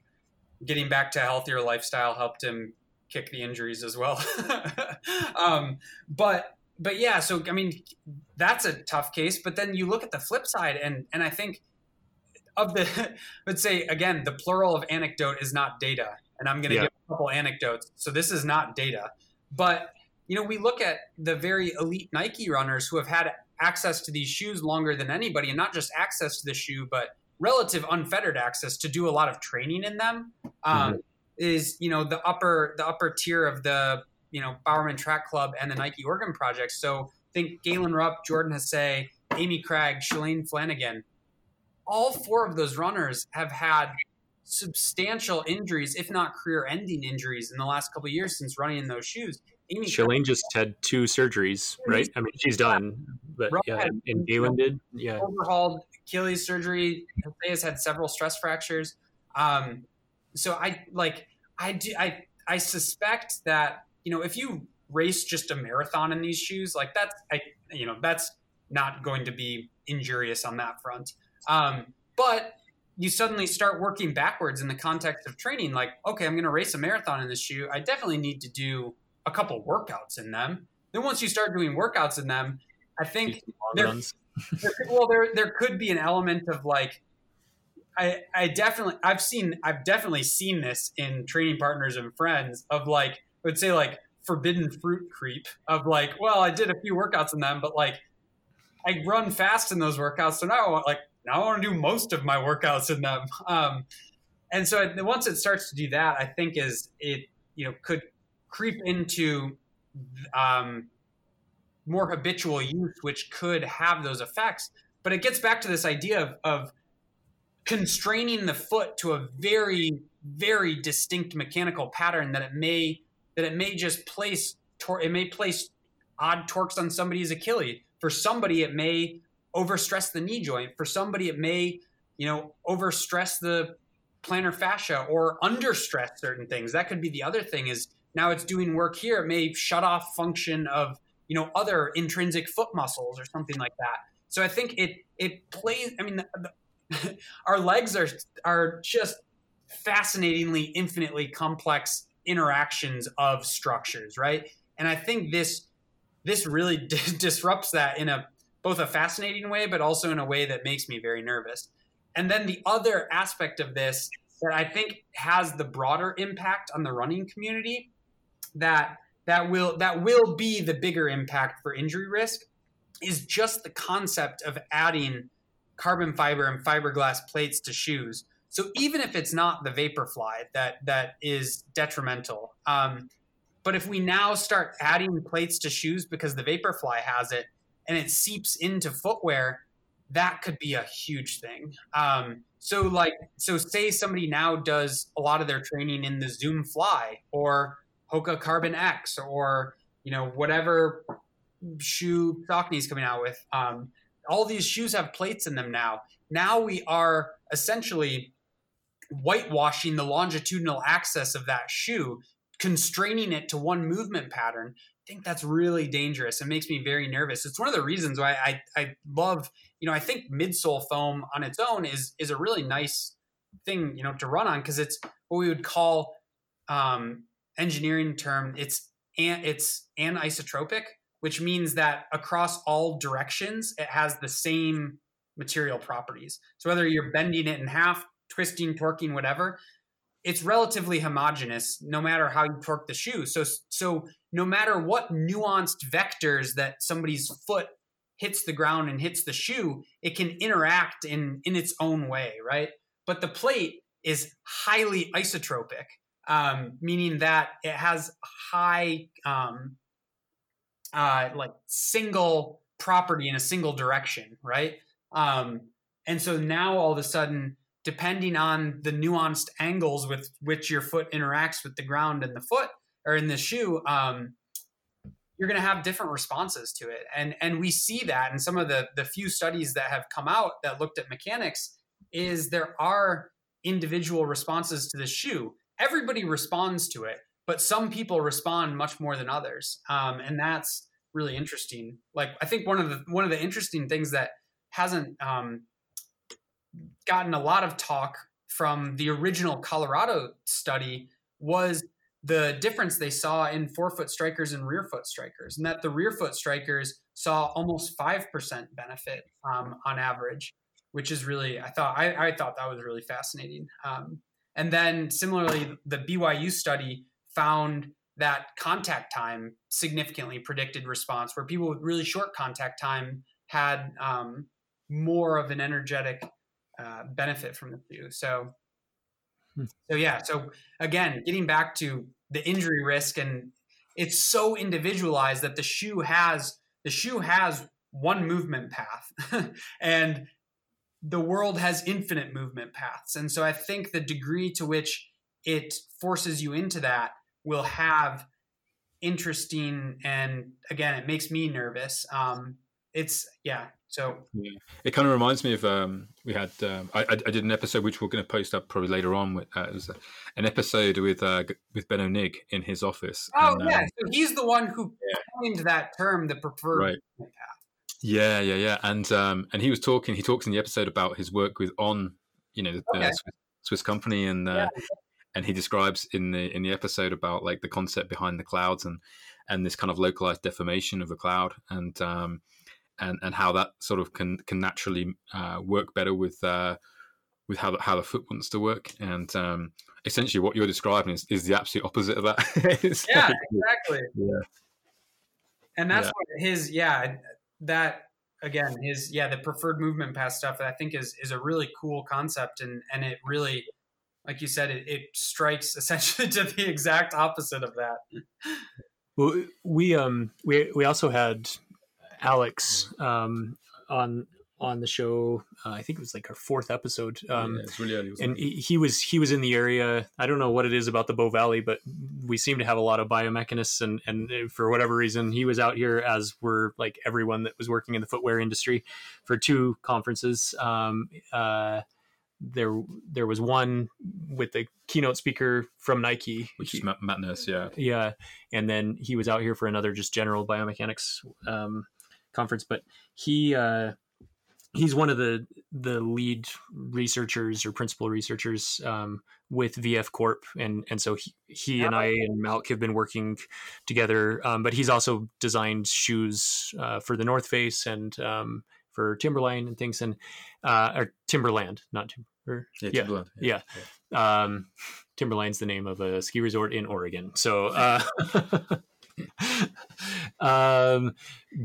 getting back to a healthier lifestyle helped him kick the injuries as well. Um, but but yeah so i mean that's a tough case but then you look at the flip side and and i think of the let's say again the plural of anecdote is not data and i'm going to Yeah. give a couple anecdotes so this is not data. But you know we look at the very elite nike runners who have had access to these shoes longer than anybody and not just access to the shoe but relative unfettered access to do a lot of training in them. Um, is you know the upper the upper tier of the you know bowerman track club and the nike oregon project so think galen rupp jordan Hasay, amy cragg shalane flanagan all four of those runners have had substantial injuries, if not career-ending injuries, in the last couple of years since running in those shoes. Amy Shalane just had two surgeries, right? I mean, she's done, but yeah, and, Galen did. Yeah, overhauled Achilles surgery. Hasay has had several stress fractures. Um, so I like I do I I suspect that you know if you race just a marathon in these shoes, like that's I you know that's not going to be injurious on that front. Um, but you suddenly start working backwards in the context of training. Like, okay, I'm going to race a marathon in this shoe. I definitely need to do a couple workouts in them. Then once you start doing workouts in them, I think there- there, well there there could be an element of like I I definitely I've seen I've definitely seen this in training partners and friends of like I would say like forbidden fruit creep of like well I did a few workouts in them but like I run fast in those workouts so now I want, like now I want to do most of my workouts in them um and so once it starts to do that I think is it you know could creep into um more habitual use, which could have those effects. But it gets back to this idea of, of constraining the foot to a very, very distinct mechanical pattern that it may that it may just place tor- it may place odd torques on somebody's Achilles. For somebody, it may overstress the knee joint. For somebody, it may you know overstress the plantar fascia or understress certain things. That could be the other thing. Is now it's doing work here. It may shut off function of you know other intrinsic foot muscles or something like that. So I think it it plays. I mean, the, the, our legs are are just fascinatingly, infinitely complex interactions of structures, right? And I think this this really di- disrupts that in a both a fascinating way, but also in a way that makes me very nervous. And then the other aspect of this that I think has the broader impact on the running community that that will that will be the bigger impact for injury risk is just the concept of adding carbon fiber and fiberglass plates to shoes. So even if it's not the Vaporfly that that is detrimental, um, but if we now start adding plates to shoes because the Vaporfly has it and it seeps into footwear, that could be a huge thing. Um, so like so say somebody now does a lot of their training in the Zoom Fly or Hoka Carbon X or you know whatever shoe Saucony's coming out with. Um, all these shoes have plates in them now. Now we are essentially whitewashing the longitudinal axis of that shoe, constraining it to one movement pattern, I think that's really dangerous. It makes me very nervous. It's one of the reasons why I, I love, you know, I think midsole foam on its own is is a really nice thing, you know, to run on because it's what we would call um, engineering term. It's an, it's anisotropic, which means that across all directions it has the same material properties. So whether you're bending it in half, twisting, torquing, whatever, it's relatively homogeneous no matter how you torque the shoe. So so no matter what nuanced vectors that somebody's foot hits the ground and hits the shoe, it can interact in in its own way, right? But the plate is highly isotropic, um, meaning that it has high um, uh, like single property in a single direction, right? Um, and so now all of a sudden depending on the nuanced angles with which your foot interacts with the ground and the foot or in the shoe, um, you're going to have different responses to it. And and we see that in some of the the few studies that have come out that looked at mechanics is there are individual responses to the shoe. Everybody responds to it, but some people respond much more than others, um, and that's really interesting. Like I think one of the one of the interesting things that hasn't um, gotten a lot of talk from the original Colorado study was the difference they saw in forefoot strikers and rear foot strikers, and that the rear foot strikers saw almost five percent benefit um, on average, which is really I thought I, I thought that was really fascinating. Um, and then similarly, the BYU study found that contact time significantly predicted response, where people with really short contact time had um, more of an energetic uh, benefit from the shoe. So, hmm. so yeah. So again, getting back to the injury risk, and it's so individualized that the shoe has the shoe has one movement path, and the world has infinite movement paths. And so I think the degree to which it forces you into that will have interesting and again it makes me nervous um it's yeah so yeah, it kind of reminds me of um, we had um, I, I, did an episode which we're going to post up probably later on. With, uh, it was an episode with uh, with ben Nigg in his office. Oh and, yeah, um, so he's the one who yeah. coined that term, the preferred right. path. Yeah, yeah, yeah, and um, and he was talking. He talks in the episode about his work with On, you know, the, okay. Swiss, Swiss, company, and uh, yeah. And he describes in the in the episode about like the concept behind the clouds and and this kind of localized deformation of the cloud and um, and and how that sort of can can naturally uh, work better with uh, with how the, how the foot wants to work. And um, essentially, what you're describing is, is the absolute opposite of that. yeah, like, exactly. Yeah, and that's yeah. his yeah that again his yeah the preferred movement path stuff I think is is a really cool concept and and it really like you said it, it strikes essentially to the exact opposite of that. Well, we um we we also had Alex um, on on the show. Uh, I think it was like our fourth episode. Um, yeah, it's really early, and he, he, was he was in the area. I don't know what it is about the Bow Valley, but we seem to have a lot of biomechanists, and and for whatever reason, he was out here as were like everyone that was working in the footwear industry for two conferences. Um, uh, there there was one with the keynote speaker from Nike, which is Matt, Matt Nurse, yeah, yeah, and then he was out here for another just general biomechanics um, conference, but he uh, he's one of the the lead researchers or principal researchers um, with VF Corp, and and so he, he and I and Malk have been working together. Um, but he's also designed shoes uh, for the North Face and um, for Timberline and things, and uh, or Timberland, not Timber. Yeah, yeah, Timberland. Yeah. yeah. Um, Timberline's the name of a ski resort in Oregon. So. Uh, um,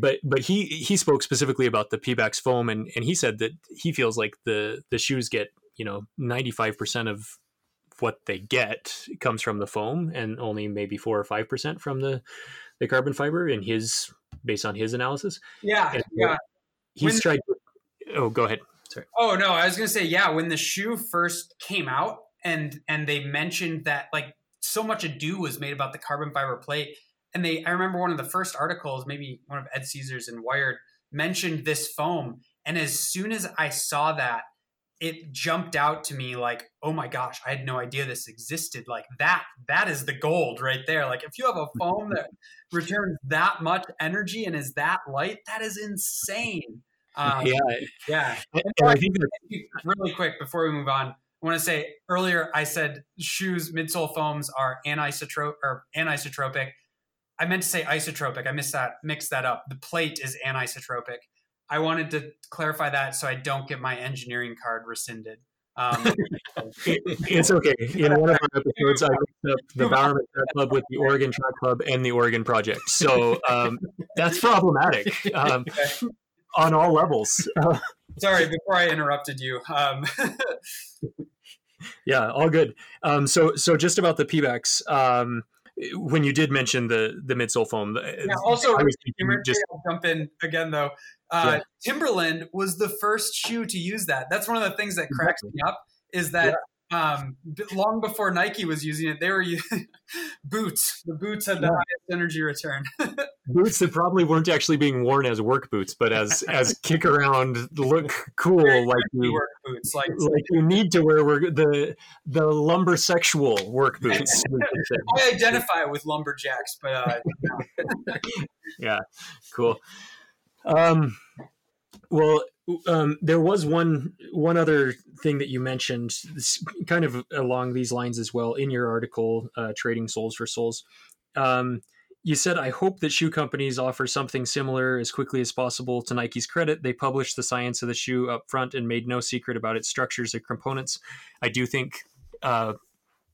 but but he he spoke specifically about the Pebax foam, and and he said that he feels like the the shoes get you know ninety five percent of what they get comes from the foam, and only maybe four or five percent from the the carbon fiber. In his based on his analysis, yeah, and yeah. He's when, tried. To, oh, go ahead. Sorry. Oh no, I was gonna say yeah. When the shoe first came out, and and they mentioned that like so much ado was made about the carbon fiber plate and they I remember one of the first articles, maybe one of Ed Caesar's in Wired, mentioned this foam. And as soon as I saw that, it jumped out to me like, oh my gosh, I had no idea this existed. Like that, that is the gold right there. Like if you have a foam that returns that much energy and is that light, that is insane. Um, yeah, yeah. and I think really quick before we move on, I want to say earlier I said shoes midsole foams are anisotropic or anisotropic. I meant to say isotropic. I missed that, mixed that up. The plate is anisotropic. I wanted to clarify that so I don't get my engineering card rescinded. Um, it's okay. In one of our episodes, I mixed up the Bowerman Track Club with the Oregon Track Club and the Oregon Project. So um, that's problematic um, on all levels. Sorry, before I interrupted you. Um, yeah, all good. Um, so, so just about the Pebax. When you did mention the the midsole foam, yeah, also just I'll jump in again though. Uh, yeah. Timberland was the first shoe to use that. That's one of the things that cracks exactly. me up is that yeah. Um, long before Nike was using it, they were using boots. The boots had the yeah. highest energy return. boots that probably weren't actually being worn as work boots, but as as kick around, look cool, Very like you work boots, like like you need to wear work, the the lumber sexual work boots. I identify with lumberjacks, but uh, yeah, cool. Um, well, um, there was one one other thing that you mentioned, kind of along these lines as well, in your article, uh, "Trading Souls for Souls." Um, you said, "I hope that shoe companies offer something similar as quickly as possible." To Nike's credit, they published the science of the shoe up front and made no secret about its structures or components. I do think uh,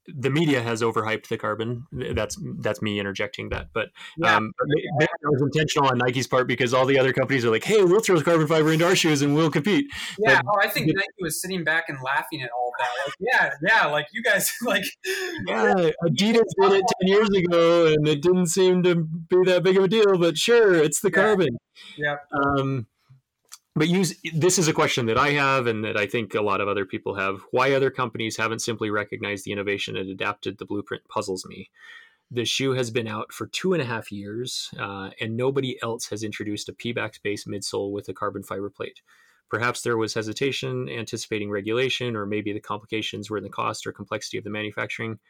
the media has overhyped the carbon. That's that's me interjecting that, but yeah. um, that was intentional on Nike's part because all the other companies are like, "Hey, we'll throw carbon fiber into our shoes and we'll compete." Yeah, but, oh, I think Nike was sitting back and laughing at all of that. Like, yeah, yeah, like you guys, like, yeah, Adidas did it ten years ago, and it didn't seem to be that big of a deal. But sure, it's the yeah. carbon. Yeah. Um, but use this is a question that I have and that I think a lot of other people have. Why other companies haven't simply recognized the innovation and adapted the blueprint puzzles me. The shoe has been out for two and a half years, uh, and nobody else has introduced a Pebax based midsole with a carbon fiber plate. Perhaps there was hesitation, anticipating regulation, or maybe the complications were in the cost or complexity of the manufacturing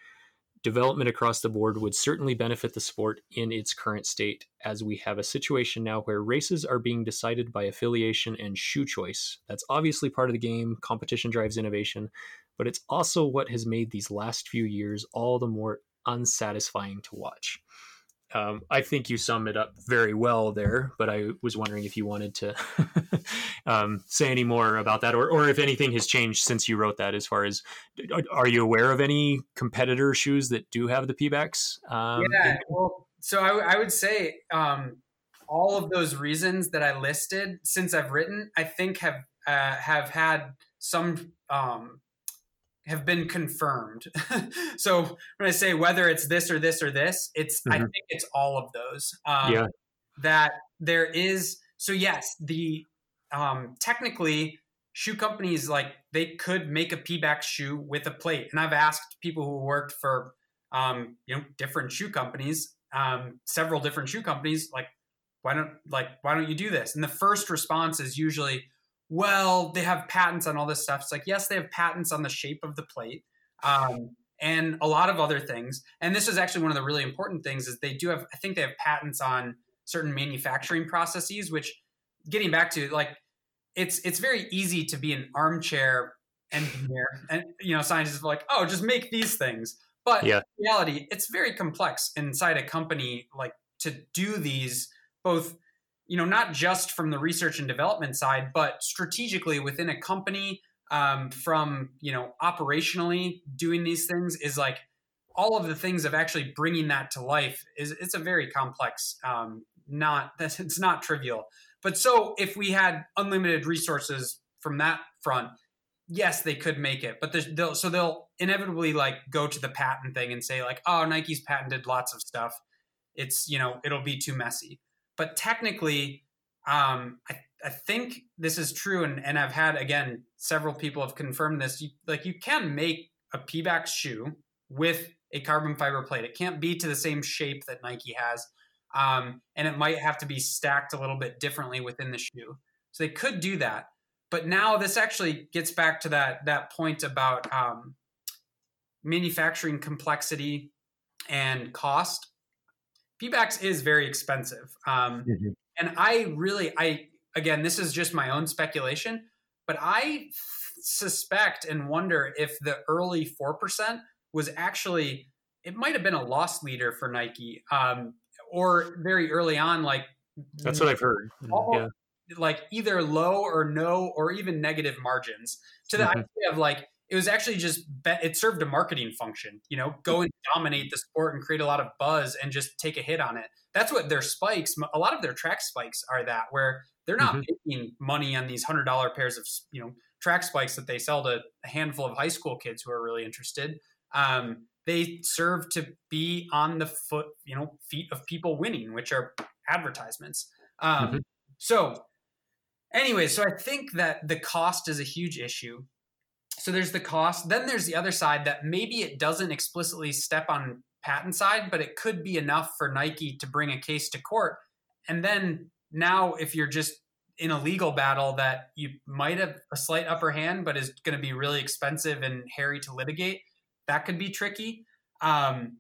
development across the board would certainly benefit the sport in its current state, as we have a situation now where races are being decided by affiliation and shoe choice. That's obviously part of the game. Competition drives innovation, but it's also what has made these last few years all the more unsatisfying to watch. Um, I think you sum it up very well there, but I was wondering if you wanted to um, say any more about that, or, or if anything has changed since you wrote that. As far as, are you aware of any competitor shoes that do have the Pebax? Um, yeah, well, so I, I would say um, all of those reasons that I listed since I've written, I think have uh, have had some um, have been confirmed. so when I say whether it's this or this or this, it's mm-hmm. I think it's all of those. Um, yeah. That there is so yes, the um, technically shoe companies like they could make a Pebax shoe with a plate, and I've asked people who worked for um, you know different shoe companies, um, several different shoe companies, like why don't like why don't you do this? And the first response is usually well, they have patents on all this stuff. It's like, yes, they have patents on the shape of the plate um, and a lot of other things. And this is actually one of the really important things is they do have, I think they have patents on certain manufacturing processes, which getting back to like, it's, it's very easy to be an armchair engineer and, you know, scientists are like, oh, just make these things. But yeah. reality, it's very complex inside a company, like to do these both – you know, not just from the research and development side, but strategically within a company, um, from you know, operationally doing these things is like all of the things of actually bringing that to life is it's a very complex. Um, not that it's not trivial, but so if we had unlimited resources from that front, yes, they could make it, but they'll so they'll inevitably like go to the patent thing and say like, oh, Nike's patented lots of stuff. It's you know it'll be too messy. But technically, um, I, I think this is true, and, and I've had again several people have confirmed this. You, like you can make a Pebax shoe with a carbon fiber plate. It can't be to the same shape that Nike has, um, and it might have to be stacked a little bit differently within the shoe. So they could do that, but now this actually gets back to that that point about um, manufacturing complexity and cost. Pebax is very expensive, um, mm-hmm. and I really, I again, this is just my own speculation, but I suspect and wonder if the early four percent was actually it might have been a loss leader for Nike, um, or very early on, like that's what I've heard. All, yeah. Like either low or no or even negative margins to the mm-hmm. idea of like it was actually just it served a marketing function you know go and dominate the sport and create a lot of buzz and just take a hit on it that's what their spikes a lot of their track spikes are that where they're not mm-hmm. making money on these hundred dollar pairs of you know track spikes that they sell to a handful of high school kids who are really interested um, they serve to be on the foot you know feet of people winning which are advertisements um, mm-hmm. so anyway so i think that the cost is a huge issue so there's the cost. Then there's the other side that maybe it doesn't explicitly step on patent side, but it could be enough for Nike to bring a case to court. And then now, if you're just in a legal battle that you might have a slight upper hand, but is going to be really expensive and hairy to litigate, that could be tricky. Um,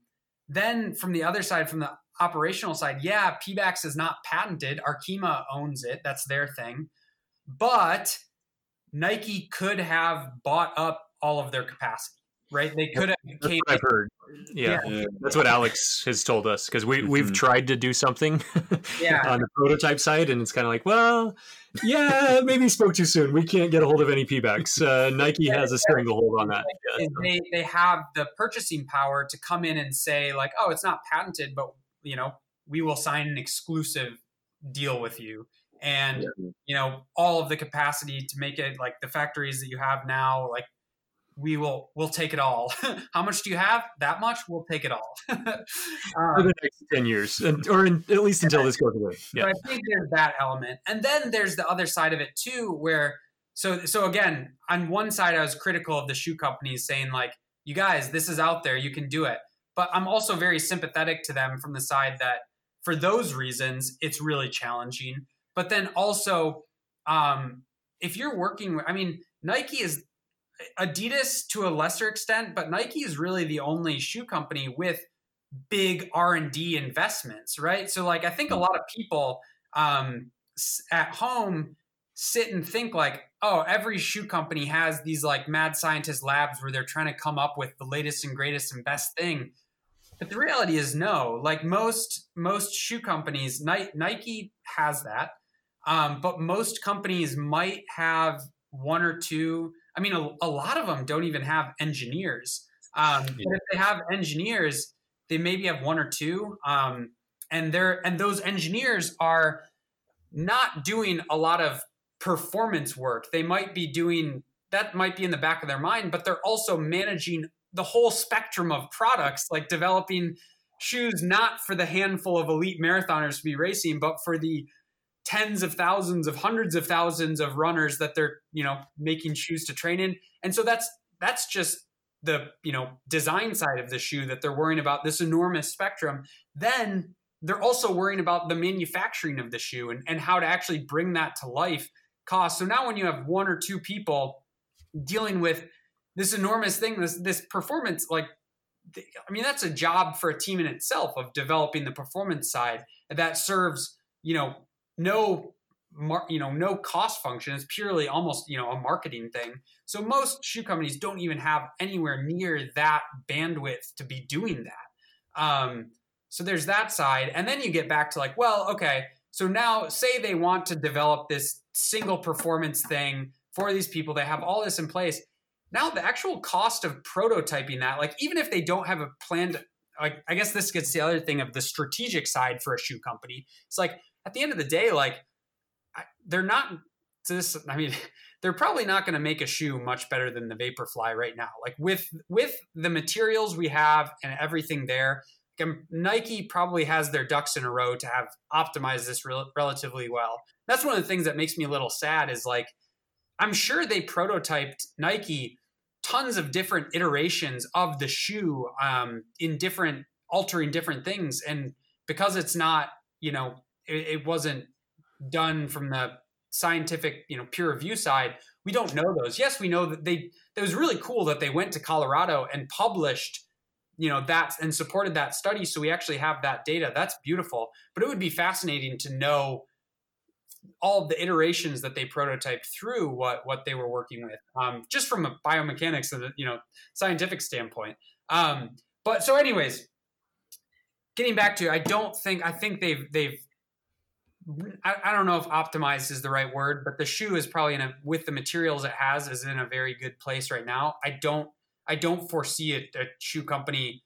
then from the other side, from the operational side, yeah, Pebax is not patented. Arkema owns it. That's their thing. But Nike could have bought up all of their capacity, right? They could have. That's what I've heard. Yeah. yeah. that's what Alex has told us because we we've mm-hmm. tried to do something yeah. on the prototype side, and it's kind of like, well, yeah, maybe spoke too soon. We can't get a hold of any Pebax. Uh, Nike has a stranglehold on that. Yeah, they they have the purchasing power to come in and say like, oh, it's not patented, but you know, we will sign an exclusive deal with you and yeah. you know all of the capacity to make it like the factories that you have now like we will we'll take it all. How much do you have? That much? We'll take it all. Um, for the next 10 years or in, at least until this goes away. Yeah i think there's that element. And then there's the other side of it too where so so again on one side i was critical of the shoe companies saying like you guys this is out there. You can do it. But i'm also very sympathetic to them from the side that for those reasons it's really challenging but then also, um, if you're working, I mean, Nike is Adidas to a lesser extent, but Nike is really the only shoe company with big R and D investments, right? So, like, I think a lot of people um, at home sit and think like, oh, every shoe company has these like mad scientist labs where they're trying to come up with the latest and greatest and best thing. But the reality is no. Like most most shoe companies, Nike has that. Um, but most companies might have one or two. I mean, a, a lot of them don't even have engineers. Um, yeah. If they have engineers, they maybe have one or two. Um, and they're and those engineers are not doing a lot of performance work. They might be doing that might be in the back of their mind, but they're also managing the whole spectrum of products, like developing shoes not for the handful of elite marathoners to be racing, but for the tens of thousands of hundreds of thousands of runners that they're you know making shoes to train in. And so that's that's just the you know design side of the shoe that they're worrying about this enormous spectrum. Then they're also worrying about the manufacturing of the shoe and, and how to actually bring that to life cost. So now when you have one or two people dealing with this enormous thing this this performance like i mean that's a job for a team in itself of developing the performance side that serves you know no mar- you know no cost function. It's purely almost you know a marketing thing. So most shoe companies don't even have anywhere near that bandwidth to be doing that. Um, so there's that side. And then you get back to like well okay so now say they want to develop this single performance thing for these people. They have all this in place. Now the actual cost of prototyping that like even if they don't have a planned like i guess this gets the other thing of the strategic side for a shoe company. It's like at the end of the day, like they're not this. I mean, they're probably not going to make a shoe much better than the Vaporfly right now. Like with with the materials we have and everything there, Nike probably has their ducks in a row to have optimized this re- relatively well. That's one of the things that makes me a little sad. Is like I'm sure they prototyped Nike tons of different iterations of the shoe um, in different altering different things and because it's not you know it, it wasn't done from the scientific, you know, peer review side, we don't know those. Yes, we know that they. It was really cool that they went to Colorado and published, you know, that and supported that study. So we actually have that data. That's beautiful. But it would be fascinating to know all the iterations that they prototyped through what what they were working with, um, just from a biomechanics and you know scientific standpoint. Um, but so, anyways, getting back to, I don't think I think they've they've I, I, don't know if optimized is the right word, but the shoe is probably in a with the materials it has is in a very good place right now. I don't I don't foresee a, a shoe company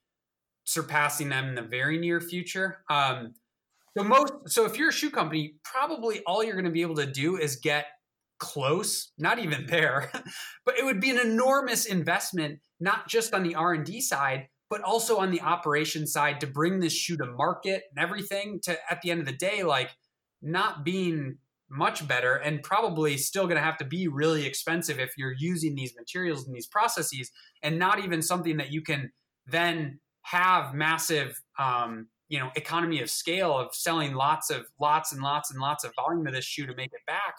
surpassing them in the very near future. Um, so most so if you're a shoe company, probably all you're going to be able to do is get close, not even there, but it would be an enormous investment, not just on the R and D side, but also on the operation side to bring this shoe to market and everything. To at the end of the day, like not being much better and probably still going to have to be really expensive if you're using these materials and these processes and not even something that you can then have massive um, you know economy of scale of selling lots of lots and lots and lots of volume of this shoe to make it back.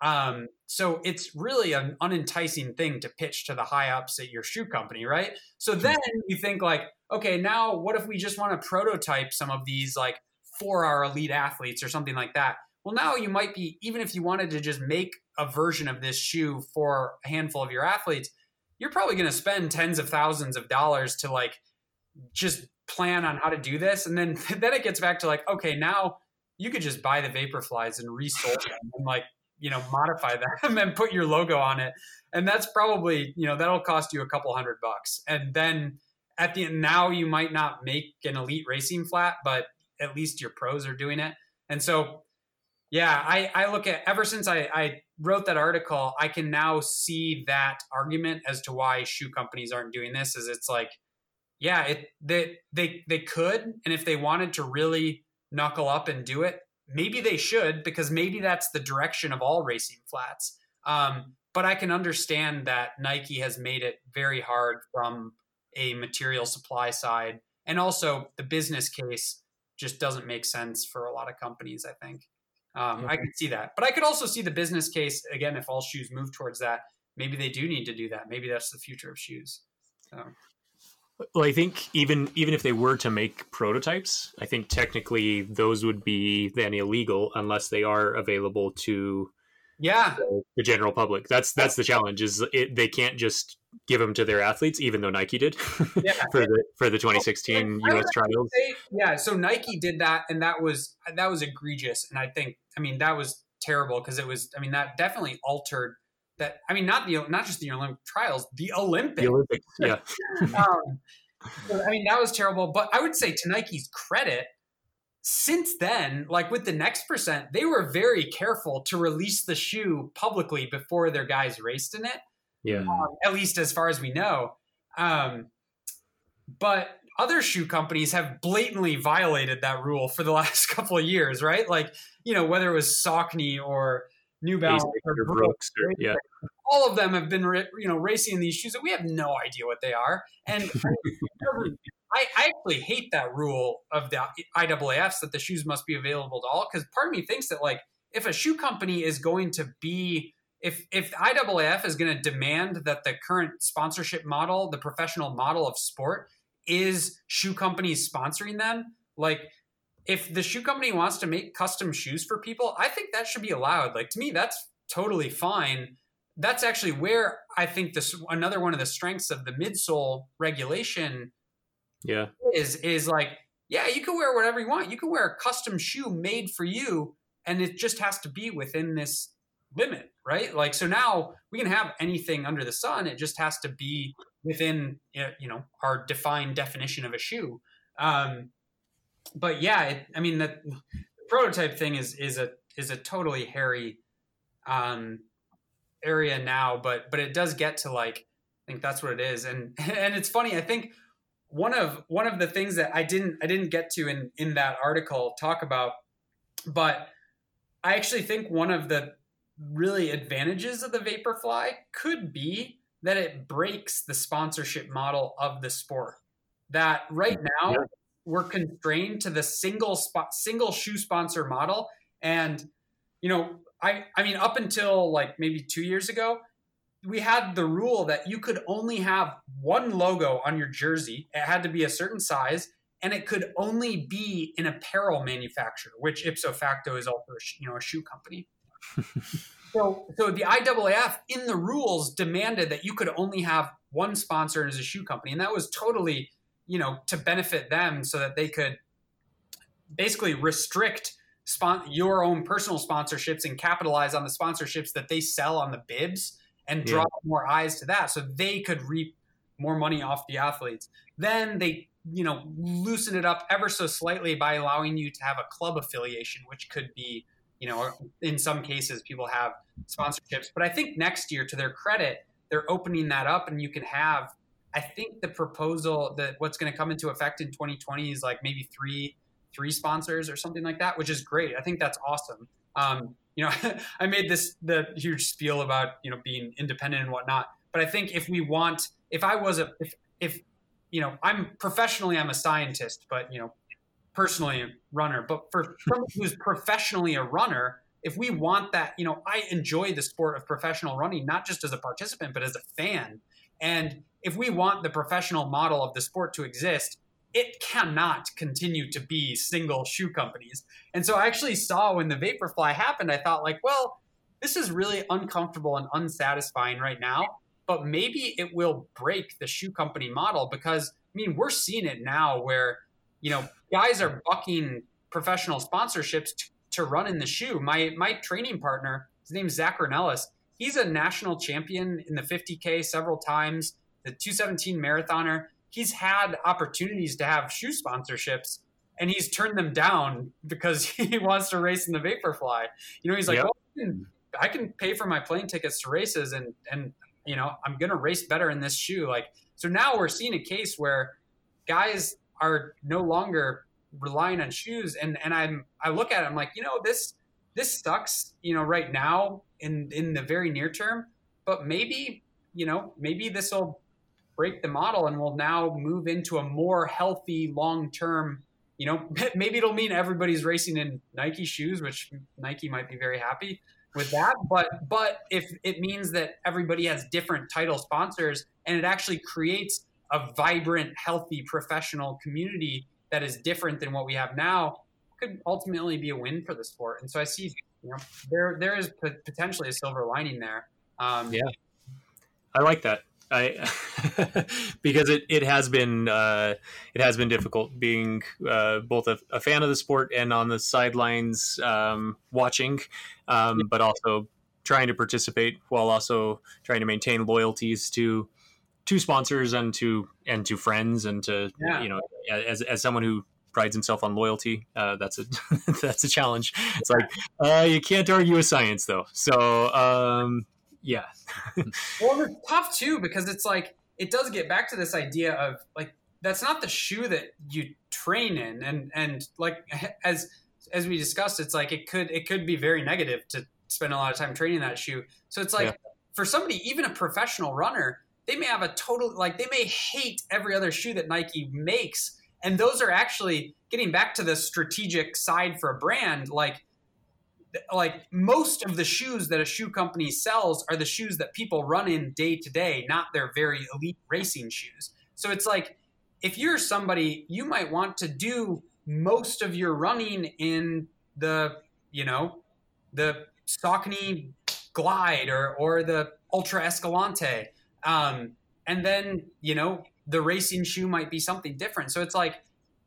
Um, so it's really an unenticing thing to pitch to the high ups at your shoe company right? So then you think like okay now what if we just want to prototype some of these like for our elite athletes or something like that. Well, now you might be, even if you wanted to just make a version of this shoe for a handful of your athletes, you're probably going to spend tens of thousands of dollars to like just plan on how to do this. And then, then it gets back to like, okay, now you could just buy the Vaporflies and resole them and like, you know, modify them and put your logo on it. And that's probably, you know, that'll cost you a couple hundred bucks. And then at the end, now you might not make an elite racing flat, but at least your pros are doing it. And so, yeah, I, I look at ever since I, I wrote that article, I can now see that argument as to why shoe companies aren't doing this. Is it's like, yeah, it they they they could, and if they wanted to really knuckle up and do it, maybe they should because maybe that's the direction of all racing flats. Um, but I can understand that Nike has made it very hard from a material supply side and also the business case just doesn't make sense for a lot of companies. I think um, I can see that, but I could also see the business case again if all shoes move towards that. Maybe they do need to do that. Maybe that's the future of shoes. So. Well, I think even even if they were to make prototypes, I think technically those would be then illegal unless they are available to yeah the general public. That's that's the challenge is it, they can't just give them to their athletes, even though Nike did yeah. for the for the 2016 well, U.S. trials. Say, yeah, so Nike did that, and that was that was egregious, and I think I mean that was terrible because it was I mean that definitely altered that. I mean not the not just the Olympic trials, the Olympics. The Olympics, yeah. um, I mean that was terrible, but I would say to Nike's credit. Since then, like with the next percent, they were very careful to release the shoe publicly before their guys raced in it yeah. Um, at least as far as we know. Um, but other shoe companies have blatantly violated that rule for the last couple of years, right? Like, you know, whether it was Saucony or New Balance or Brooks, or, yeah. all of them have been, you know, racing these shoes that we have no idea what they are. And I, I actually hate that rule of the IAAFs that the shoes must be available to all because part of me thinks that like if a shoe company is going to be if if IAAF is going to demand that the current sponsorship model, the professional model of sport, is shoe companies sponsoring them, like if the shoe company wants to make custom shoes for people, I think that should be allowed. Like to me, that's totally fine. That's actually where I think this another one of the strengths of the midsole regulation. Yeah, is is like yeah, you can wear whatever you want. You can wear a custom shoe made for you, and it just has to be within this limit, right? Like, so now we can have anything under the sun. It just has to be within, you know, our defined definition of a shoe. Um, but yeah, it, I mean, the, the, prototype thing is, is a, is a totally hairy, um, area now, but, but it does get to like, I think that's what it is. And, and it's funny. I think one of, one of the things that I didn't, I didn't get to in, in that article talk about, but I actually think one of the really advantages of the Vaporfly could be that it breaks the sponsorship model of the sport. That right now yeah. we're constrained to the single spot, single shoe sponsor model, and you know I I mean up until like maybe 2 years ago, we had the rule that you could only have one logo on your jersey. It had to be a certain size and it could only be an apparel manufacturer, which ipso facto is also you know a shoe company. so, so the IAAF in the rules demanded that you could only have one sponsor as a shoe company, and that was totally you know to benefit them so that they could basically restrict spon- your own personal sponsorships and capitalize on the sponsorships that they sell on the bibs and draw yeah. more eyes to that so they could reap more money off the athletes. Then they you know loosen it up ever so slightly by allowing you to have a club affiliation which could be you know in some cases people have sponsorships but i think next year to their credit they're opening that up and you can have i think the proposal that what's going to come into effect in 2020 is like maybe three three sponsors or something like that which is great i think that's awesome um, you know i made this the huge spiel about you know being independent and whatnot but i think if we want if i was a if if you know, I'm professionally I'm a scientist, but you know, personally a runner. But for someone who's professionally a runner, if we want that, you know, I enjoy the sport of professional running not just as a participant but as a fan. And if we want the professional model of the sport to exist, it cannot continue to be single shoe companies. And so I actually saw when the Vaporfly happened, I thought like, well, this is really uncomfortable and unsatisfying right now but maybe it will break the shoe company model because I mean we're seeing it now where you know guys are bucking professional sponsorships to, to run in the shoe. My my training partner, his name's Zach Ornelas. He's a national champion in the 50k several times. The 217 marathoner. He's had opportunities to have shoe sponsorships, and he's turned them down because he wants to race in the Vaporfly. You know, he's like, yep. well, I can, I can pay for my plane tickets to races, and and you know, I'm going to race better in this shoe. Like, so now we're seeing a case where guys are no longer relying on shoes. And, and I'm, I look at it, I'm like, you know, this, this sucks, you know, right now in, in the very near term, but maybe, you know, maybe this will break the model and we'll now move into a more healthy long-term, you know, maybe it'll mean everybody's racing in Nike shoes, which Nike might be very happy with that. But but if it means that everybody has different title sponsors and it actually creates a vibrant, healthy, professional community that is different than what we have now, could ultimately be a win for the sport. And so I see, you know, there there is potentially a silver lining there. Um, yeah, I like that. I because it, it has been uh, it has been difficult being uh, both a, a, fan of the sport and on the sidelines um, watching, um, but also trying to participate while also trying to maintain loyalties to to sponsors and to and to friends and to yeah. you know as as someone who prides himself on loyalty. Uh, that's a that's a challenge. It's like uh, you can't argue with science, though. So um, yeah. well, it's tough too because it's like it does get back to this idea of like that's not the shoe that you train in, and and like as as we discussed, it's like it could it could be very negative to spend a lot of time training that shoe. So it's like yeah. for somebody, even a professional runner, they may have a total like they may hate every other shoe that Nike makes, and those are actually getting back to the strategic side for a brand like like most of the shoes that a shoe company sells are the shoes that people run in day to day, not their very elite racing shoes. So it's like if you're somebody, you might want to do most of your running in the, you know, the Saucony Glide or or the Altra Escalante. Um, and then, you know, the racing shoe might be something different. So it's like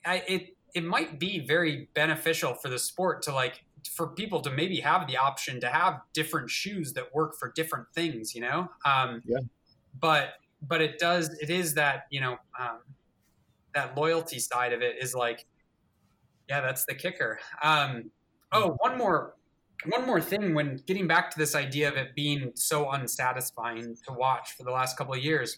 I, it it might be very beneficial for the sport to like for people to maybe have the option to have different shoes that work for different things, you know? Um, yeah. But, but it does, it is that, you know, um, that loyalty side of it is like, yeah, that's the kicker. Um, oh, one more, one more thing when getting back to this idea of it being so unsatisfying to watch for the last couple of years,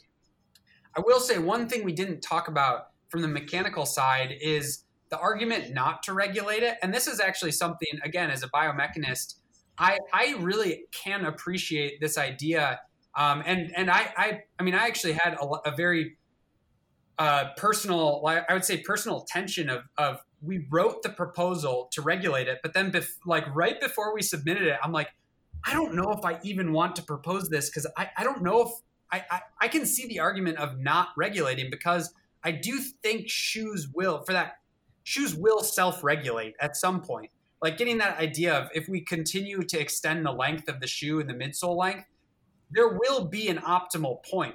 I will say one thing we didn't talk about from the mechanical side is the argument not to regulate it, and this is actually something, again, as a biomechanist, I, I really can appreciate this idea. Um, and and I, I, I mean, I actually had a, a very uh, personal, I would say personal tension of, of we wrote the proposal to regulate it, but then bef- like right before we submitted it, I'm like, I don't know if I even want to propose this because I, I don't know if I, I, I can see the argument of not regulating because I do think shoes will for that shoes will self-regulate at some point. Like getting that idea of if we continue to extend the length of the shoe and the midsole length, there will be an optimal point.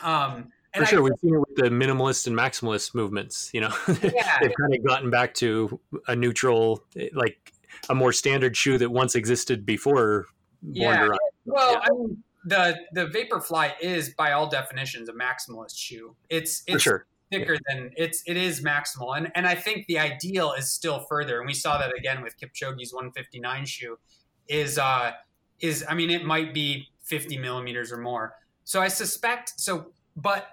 Um, for sure, I, we've seen it with the minimalist and maximalist movements. You know, yeah, they've kind of gotten back to a neutral, like a more standard shoe that once existed before. Yeah. Well, yeah. I mean, the the Vaporfly is by all definitions a maximalist shoe. It's it's sure. Thicker than it's it is maximal, and and I think the ideal is still further, and we saw that again with Kipchoge's 159 shoe. Is uh is I mean it might be 50 millimeters or more. So I suspect so, but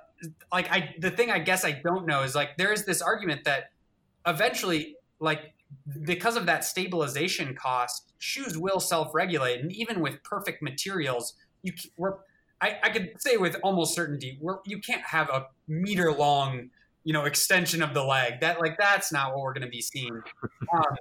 like I the thing I guess I don't know is like there is this argument that eventually like because of that stabilization cost, shoes will self-regulate, and even with perfect materials, you we're I, I could say with almost certainty we're, you can't have a meter long you know extension of the leg. That like that's not what we're going to be seeing. Um,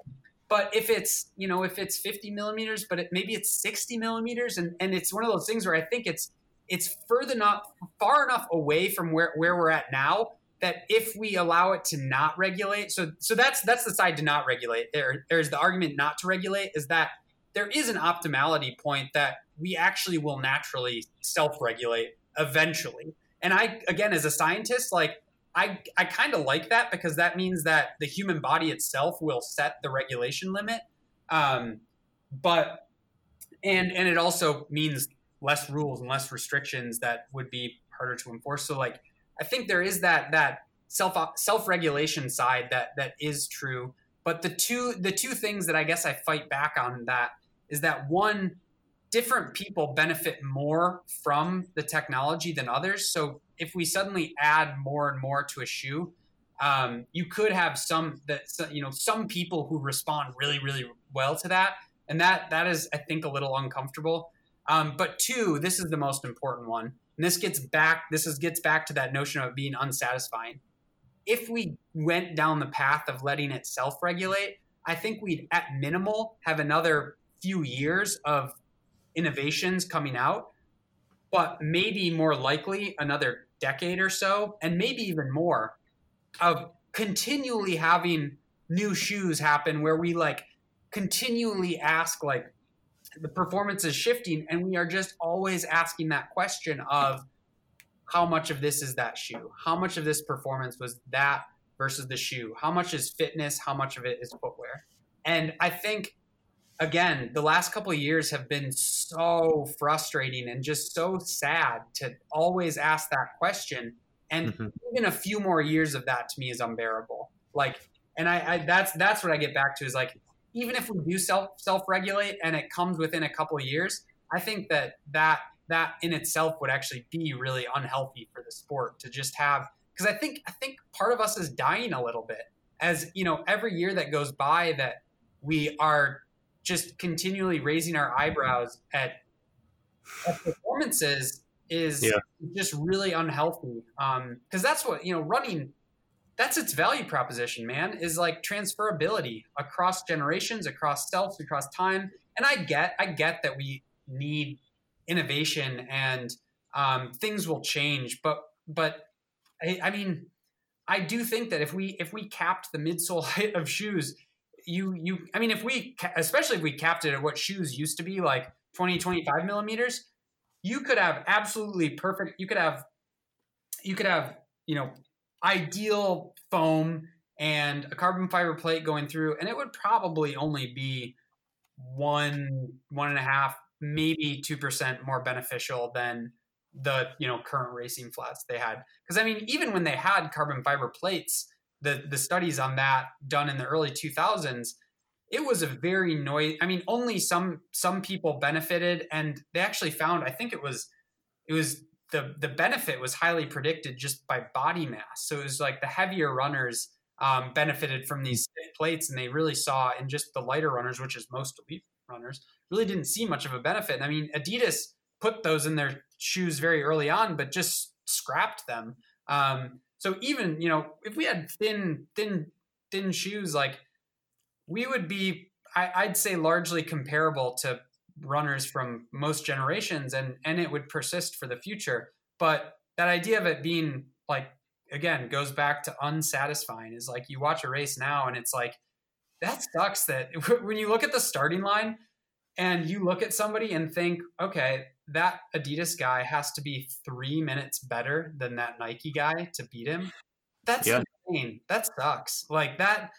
but if it's you know if it's 50 millimeters but it, maybe it's 60 millimeters and, and it's one of those things where i think it's it's further not far enough away from where, where we're at now that if we allow it to not regulate so so that's that's the side to not regulate. There there's the argument not to regulate is that there is an optimality point that we actually will naturally self-regulate eventually. And I again as a scientist like I I kind of like that because that means that the human body itself will set the regulation limit. Um, but and and it also means less rules and less restrictions that would be harder to enforce. So like I think there is that that self self regulation side that that is true. But the two the two things that I guess I fight back on that is that one different people benefit more from the technology than others. So if we suddenly add more and more to a shoe, um, you could have some that you know some people who respond really really well to that, and that that is I think a little uncomfortable. Um, but two, this is the most important one, and this gets back this is gets back to that notion of being unsatisfying. If we went down the path of letting it self regulate, I think we'd at minimal have another few years of innovations coming out, but maybe more likely another decade or so, and maybe even more of continually having new shoes happen where we like continually ask like the performance is shifting and we are just always asking that question of how much of this is that shoe? How much of this performance was that versus the shoe? How much is fitness? How much of it is footwear? And i think again, the last couple of years have been so frustrating and just so sad to always ask that question. And mm-hmm. even a few more years of that to me is unbearable. Like, and I, I that's that's what I get back to is like, even if we do self self regulate and it comes within a couple of years, I think that that that in itself would actually be really unhealthy for the sport to just have because I think I think part of us is dying a little bit as you know every year that goes by that we are just continually raising our eyebrows at, at performances is yeah. just really unhealthy. Because um, that's what you know, running. That's its value proposition, man. Is like transferability across generations, across selves, across time. And I get, I get that we need innovation and um, things will change, but but I, I mean, I do think that if we if we capped the midsole height of shoes you you i mean if we especially if we capped it at what shoes used to be like 20 25 millimeters you could have absolutely perfect you could have you could have you know ideal foam and a carbon fiber plate going through and it would probably only be one one and a half maybe two percent more beneficial than the you know current racing flats they had. Because i mean even when they had carbon fiber plates the the studies on that done in the early 2000s it was a very noise i mean only some some people benefited and they actually found i think it was it was the the benefit was highly predicted just by body mass. So it was like the heavier runners um, benefited from these plates and they really saw in just the lighter runners which is most elite runners really didn't see much of a benefit. I mean adidas put those in their shoes very early on but just scrapped them. Um, so even you know if we had thin thin thin shoes, like we would be, I, I'd say largely comparable to runners from most generations and and it would persist for the future. But that idea of it being like again goes back to unsatisfying is like you watch a race now and it's like that sucks that when you look at the starting line and you look at somebody and think okay that adidas guy has to be three minutes better than that nike guy to beat him. That's Yeah. insane. That sucks. Like that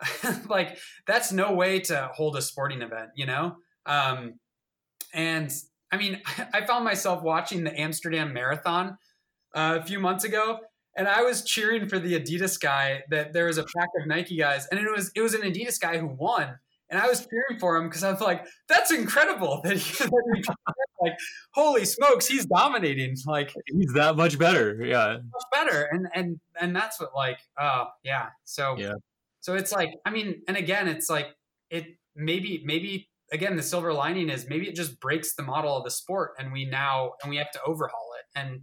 like that's no way to hold a sporting event you know? Um and i mean i found myself watching the amsterdam marathon uh, a few months ago and I was cheering for the Adidas guy that there was a pack of Nike guys and it was it was an Adidas guy who won and I was cheering for him because I was like that's incredible that he, that he like holy smokes he's dominating like He's that much better. Yeah. much better and and and that's what like oh yeah so Yeah. so it's like i mean and again it's like it maybe maybe again the silver lining is maybe it just breaks the model of the sport and we now and we have to overhaul it and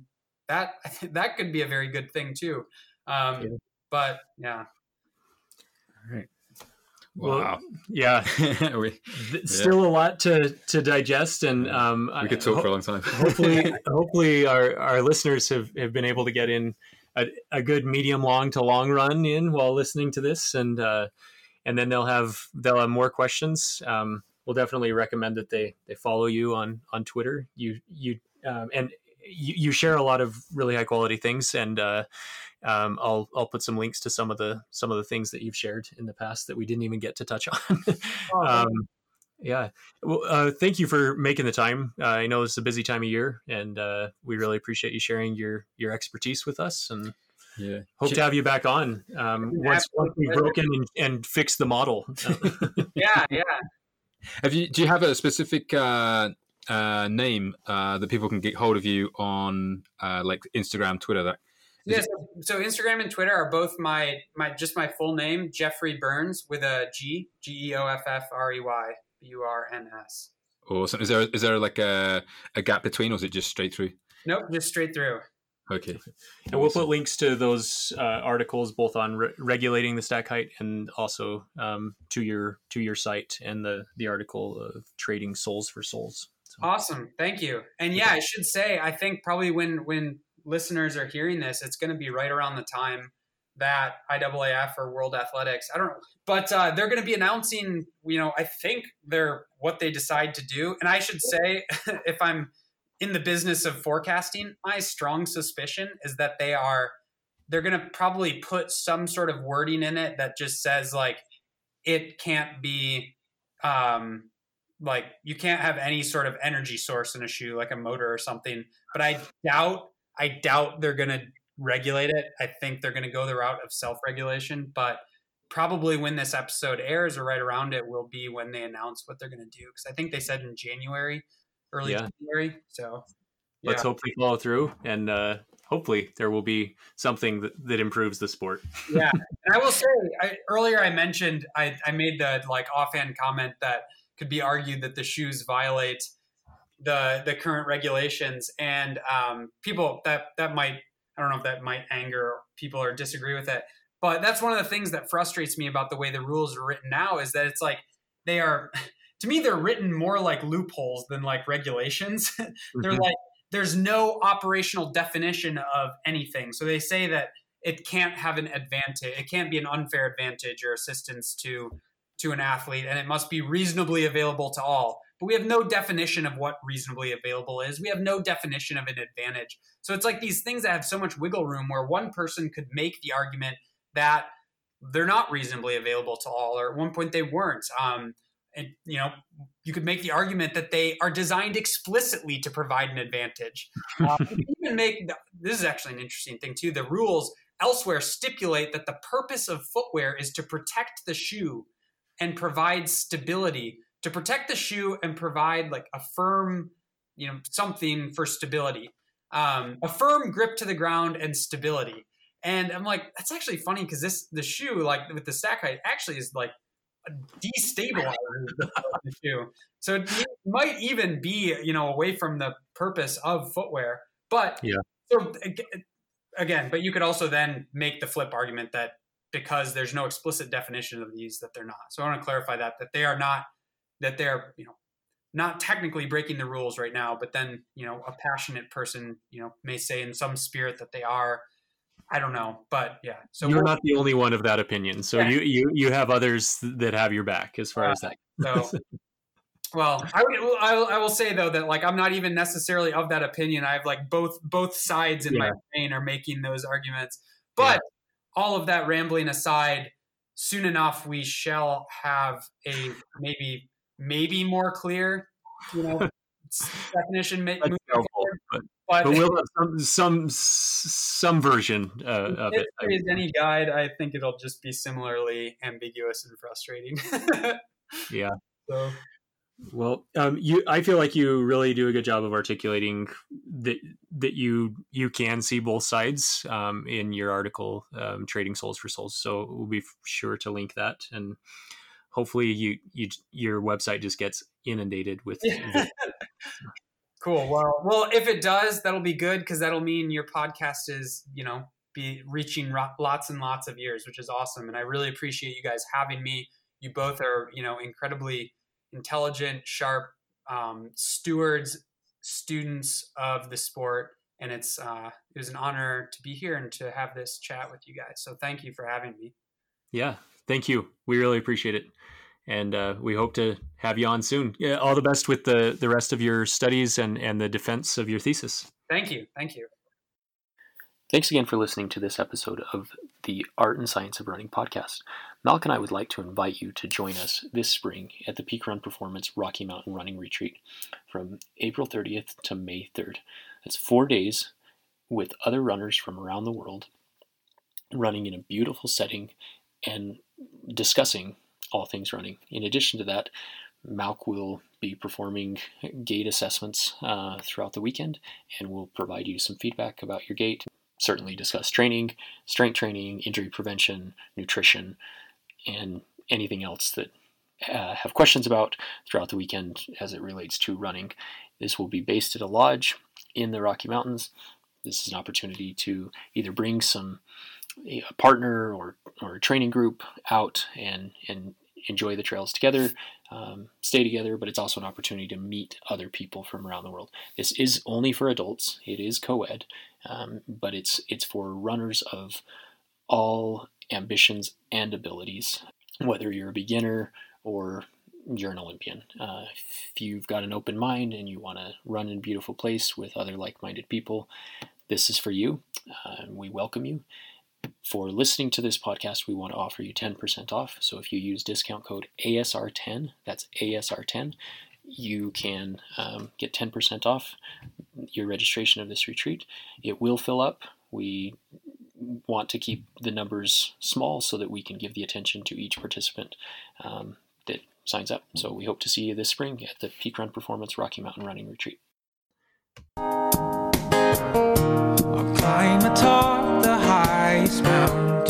that that could be a very good thing too um Yeah. but yeah Well, Wow. Yeah. we, Th- Still a lot to to digest, and um, we could talk for a long time. hopefully, hopefully our, our listeners have, have been able to get in a, a good medium long to long run in while listening to this, and uh, and then they'll have they'll have more questions. Um, we'll definitely recommend that they they follow you on on Twitter. You you um, and you, you share a lot of really high quality things, and uh, um, I'll I'll put some links to some of the some of the things that you've shared in the past that we didn't even get to touch on. um, yeah. Well, uh, thank you for making the time. Uh, I know it's a busy time of year, and uh, we really appreciate you sharing your your expertise with us. And yeah. hope to have you back on um, once, once we've broken and, and fixed the model. yeah yeah Have you? Do you have a specific uh, uh, name uh, that people can get hold of you on, uh, like Instagram, Twitter? That Yeah, so, so Instagram and Twitter are both my my just my full name, Geoffrey Burns with a G, G E O F F R E Y B U R N S. or something? Is there is there like a, a gap between, or is it just straight through? Nope, just straight through. Okay. and we'll put links to those uh, articles both on re- regulating the stack height and also um, to your to your site and the the article of trading souls for souls. So, Awesome, thank you. And yeah, I should say, I think probably when when listeners are hearing this, it's going to be right around the time that IAAF or World Athletics, I don't know, but uh, they're going to be announcing. You know, I think they're what they decide to do. And I should say, if I'm in the business of forecasting, my strong suspicion is that they are they're going to probably put some sort of wording in it that just says like it can't be um like you can't have any sort of energy source in a shoe like a motor or something but i doubt i doubt they're going to regulate it i think they're going to go the route of self-regulation but probably when this episode airs or right around it will be when they announce what they're going to do because i think they said in january early Yeah. january so let's hope they follow through and uh, hopefully there will be something that, that improves the sport. yeah and i will say I, earlier i mentioned I, I made the like offhand comment that could be argued that the shoes violate the the current regulations and um, people that that might i don't know if that might anger people or disagree with it but that's one of the things that frustrates me about the way the rules are written now is that it's like they are to me they're written more like loopholes than like regulations. They're Mhm. like there's no operational definition of anything. So they say that it can't have an advantage it can't be an unfair advantage or assistance to to an athlete and it must be reasonably available to all but we have no definition of what reasonably available is. We have no definition of an advantage. So it's like these things that have so much wiggle room where one person could make the argument that they're not reasonably available to all or at one point they weren't. Um, and you know you could make the argument that they are designed explicitly to provide an advantage. Uh, even make this is actually an interesting thing too. The rules elsewhere stipulate that the purpose of footwear is to protect the shoe and provide stability to protect the shoe and provide like a firm you know something for stability. Um, a firm grip to the ground and stability. And i'm like that's actually funny because this the shoe like with the stack height actually is like a destabilizer of the shoe. So it might even be you know away from the purpose of footwear but Yeah. so again but you could also then make the flip argument that because there's no explicit definition of these that they're not. So i want to clarify that that they are not that they're you know not technically breaking the rules right now, but then you know a passionate person you know may say in some spirit that they are. I don't know, but yeah. So you're not the only one of that opinion. So Yeah. you you you have others that have your back as far as uh, that. So, well, I, would- I, will- I will say though that like I'm not even necessarily of that opinion. I have like both both sides in my brain are making those arguments. But all of that rambling aside, soon enough we shall have a maybe maybe more clear, you know, definition. That's moving helpful, but, But, but we'll have some some some version uh, of if it. there is any guide, I think it'll just be similarly ambiguous and frustrating. Yeah. So Well, um, you, I feel like you really do a good job of articulating that that you you can see both sides um, in your article, um, "Trading Souls for Souls." So we'll be sure to link that, and hopefully, you, you your website just gets inundated with. Cool. Well, well, if it does, that'll be good because that'll mean your podcast is, you know, be reaching ro- lots and lots of ears, which is awesome. And I really appreciate you guys having me. You both are, you know, incredibly intelligent, sharp um, stewards, students of the sport, and it's uh, it was an honor to be here and to have this chat with you guys. So thank you for having me. yeah, thank you. We really appreciate it, and uh, we hope to have you on soon. Yeah, all the best with the the rest of your studies and and the defense of your thesis. Thank you. Thank you. Thanks again for listening to this episode of the Art and Science of Running podcast. Mark and I would like to invite you to join us this spring at the Peak Run Performance Rocky Mountain Running Retreat from April 30th to May 3rd. That's four days with other runners from around the world running in a beautiful setting and discussing all things running. In addition to that, Mark will be performing gait assessments uh, throughout the weekend and will provide you some feedback about your gait certainly discuss training, strength training, injury prevention, nutrition, and anything else that uh, have questions about throughout the weekend as it relates to running. This will be based at a lodge in the Rocky Mountains. This is an opportunity to either bring some a partner or, or a training group out and and enjoy the trails together, um, stay together, but it's also an opportunity to meet other people from around the world. This is only for adults. It is co-ed, um, but it's it's for runners of all ambitions and abilities, whether you're a beginner or you're an Olympian. Uh, if you've got an open mind and you want to run in a beautiful place with other like-minded people, this is for you. Uh, we welcome you. For listening to this podcast, we want to offer you 10% off. So if you use discount code ASR10, that's ASR10, you can um, get 10% off your registration of this retreat. It will fill up. We want to keep the numbers small so that we can give the attention to each participant um, that signs up. So we hope to see you this spring at the Peak Run Performance Rocky Mountain Running Retreat. Highest mountain.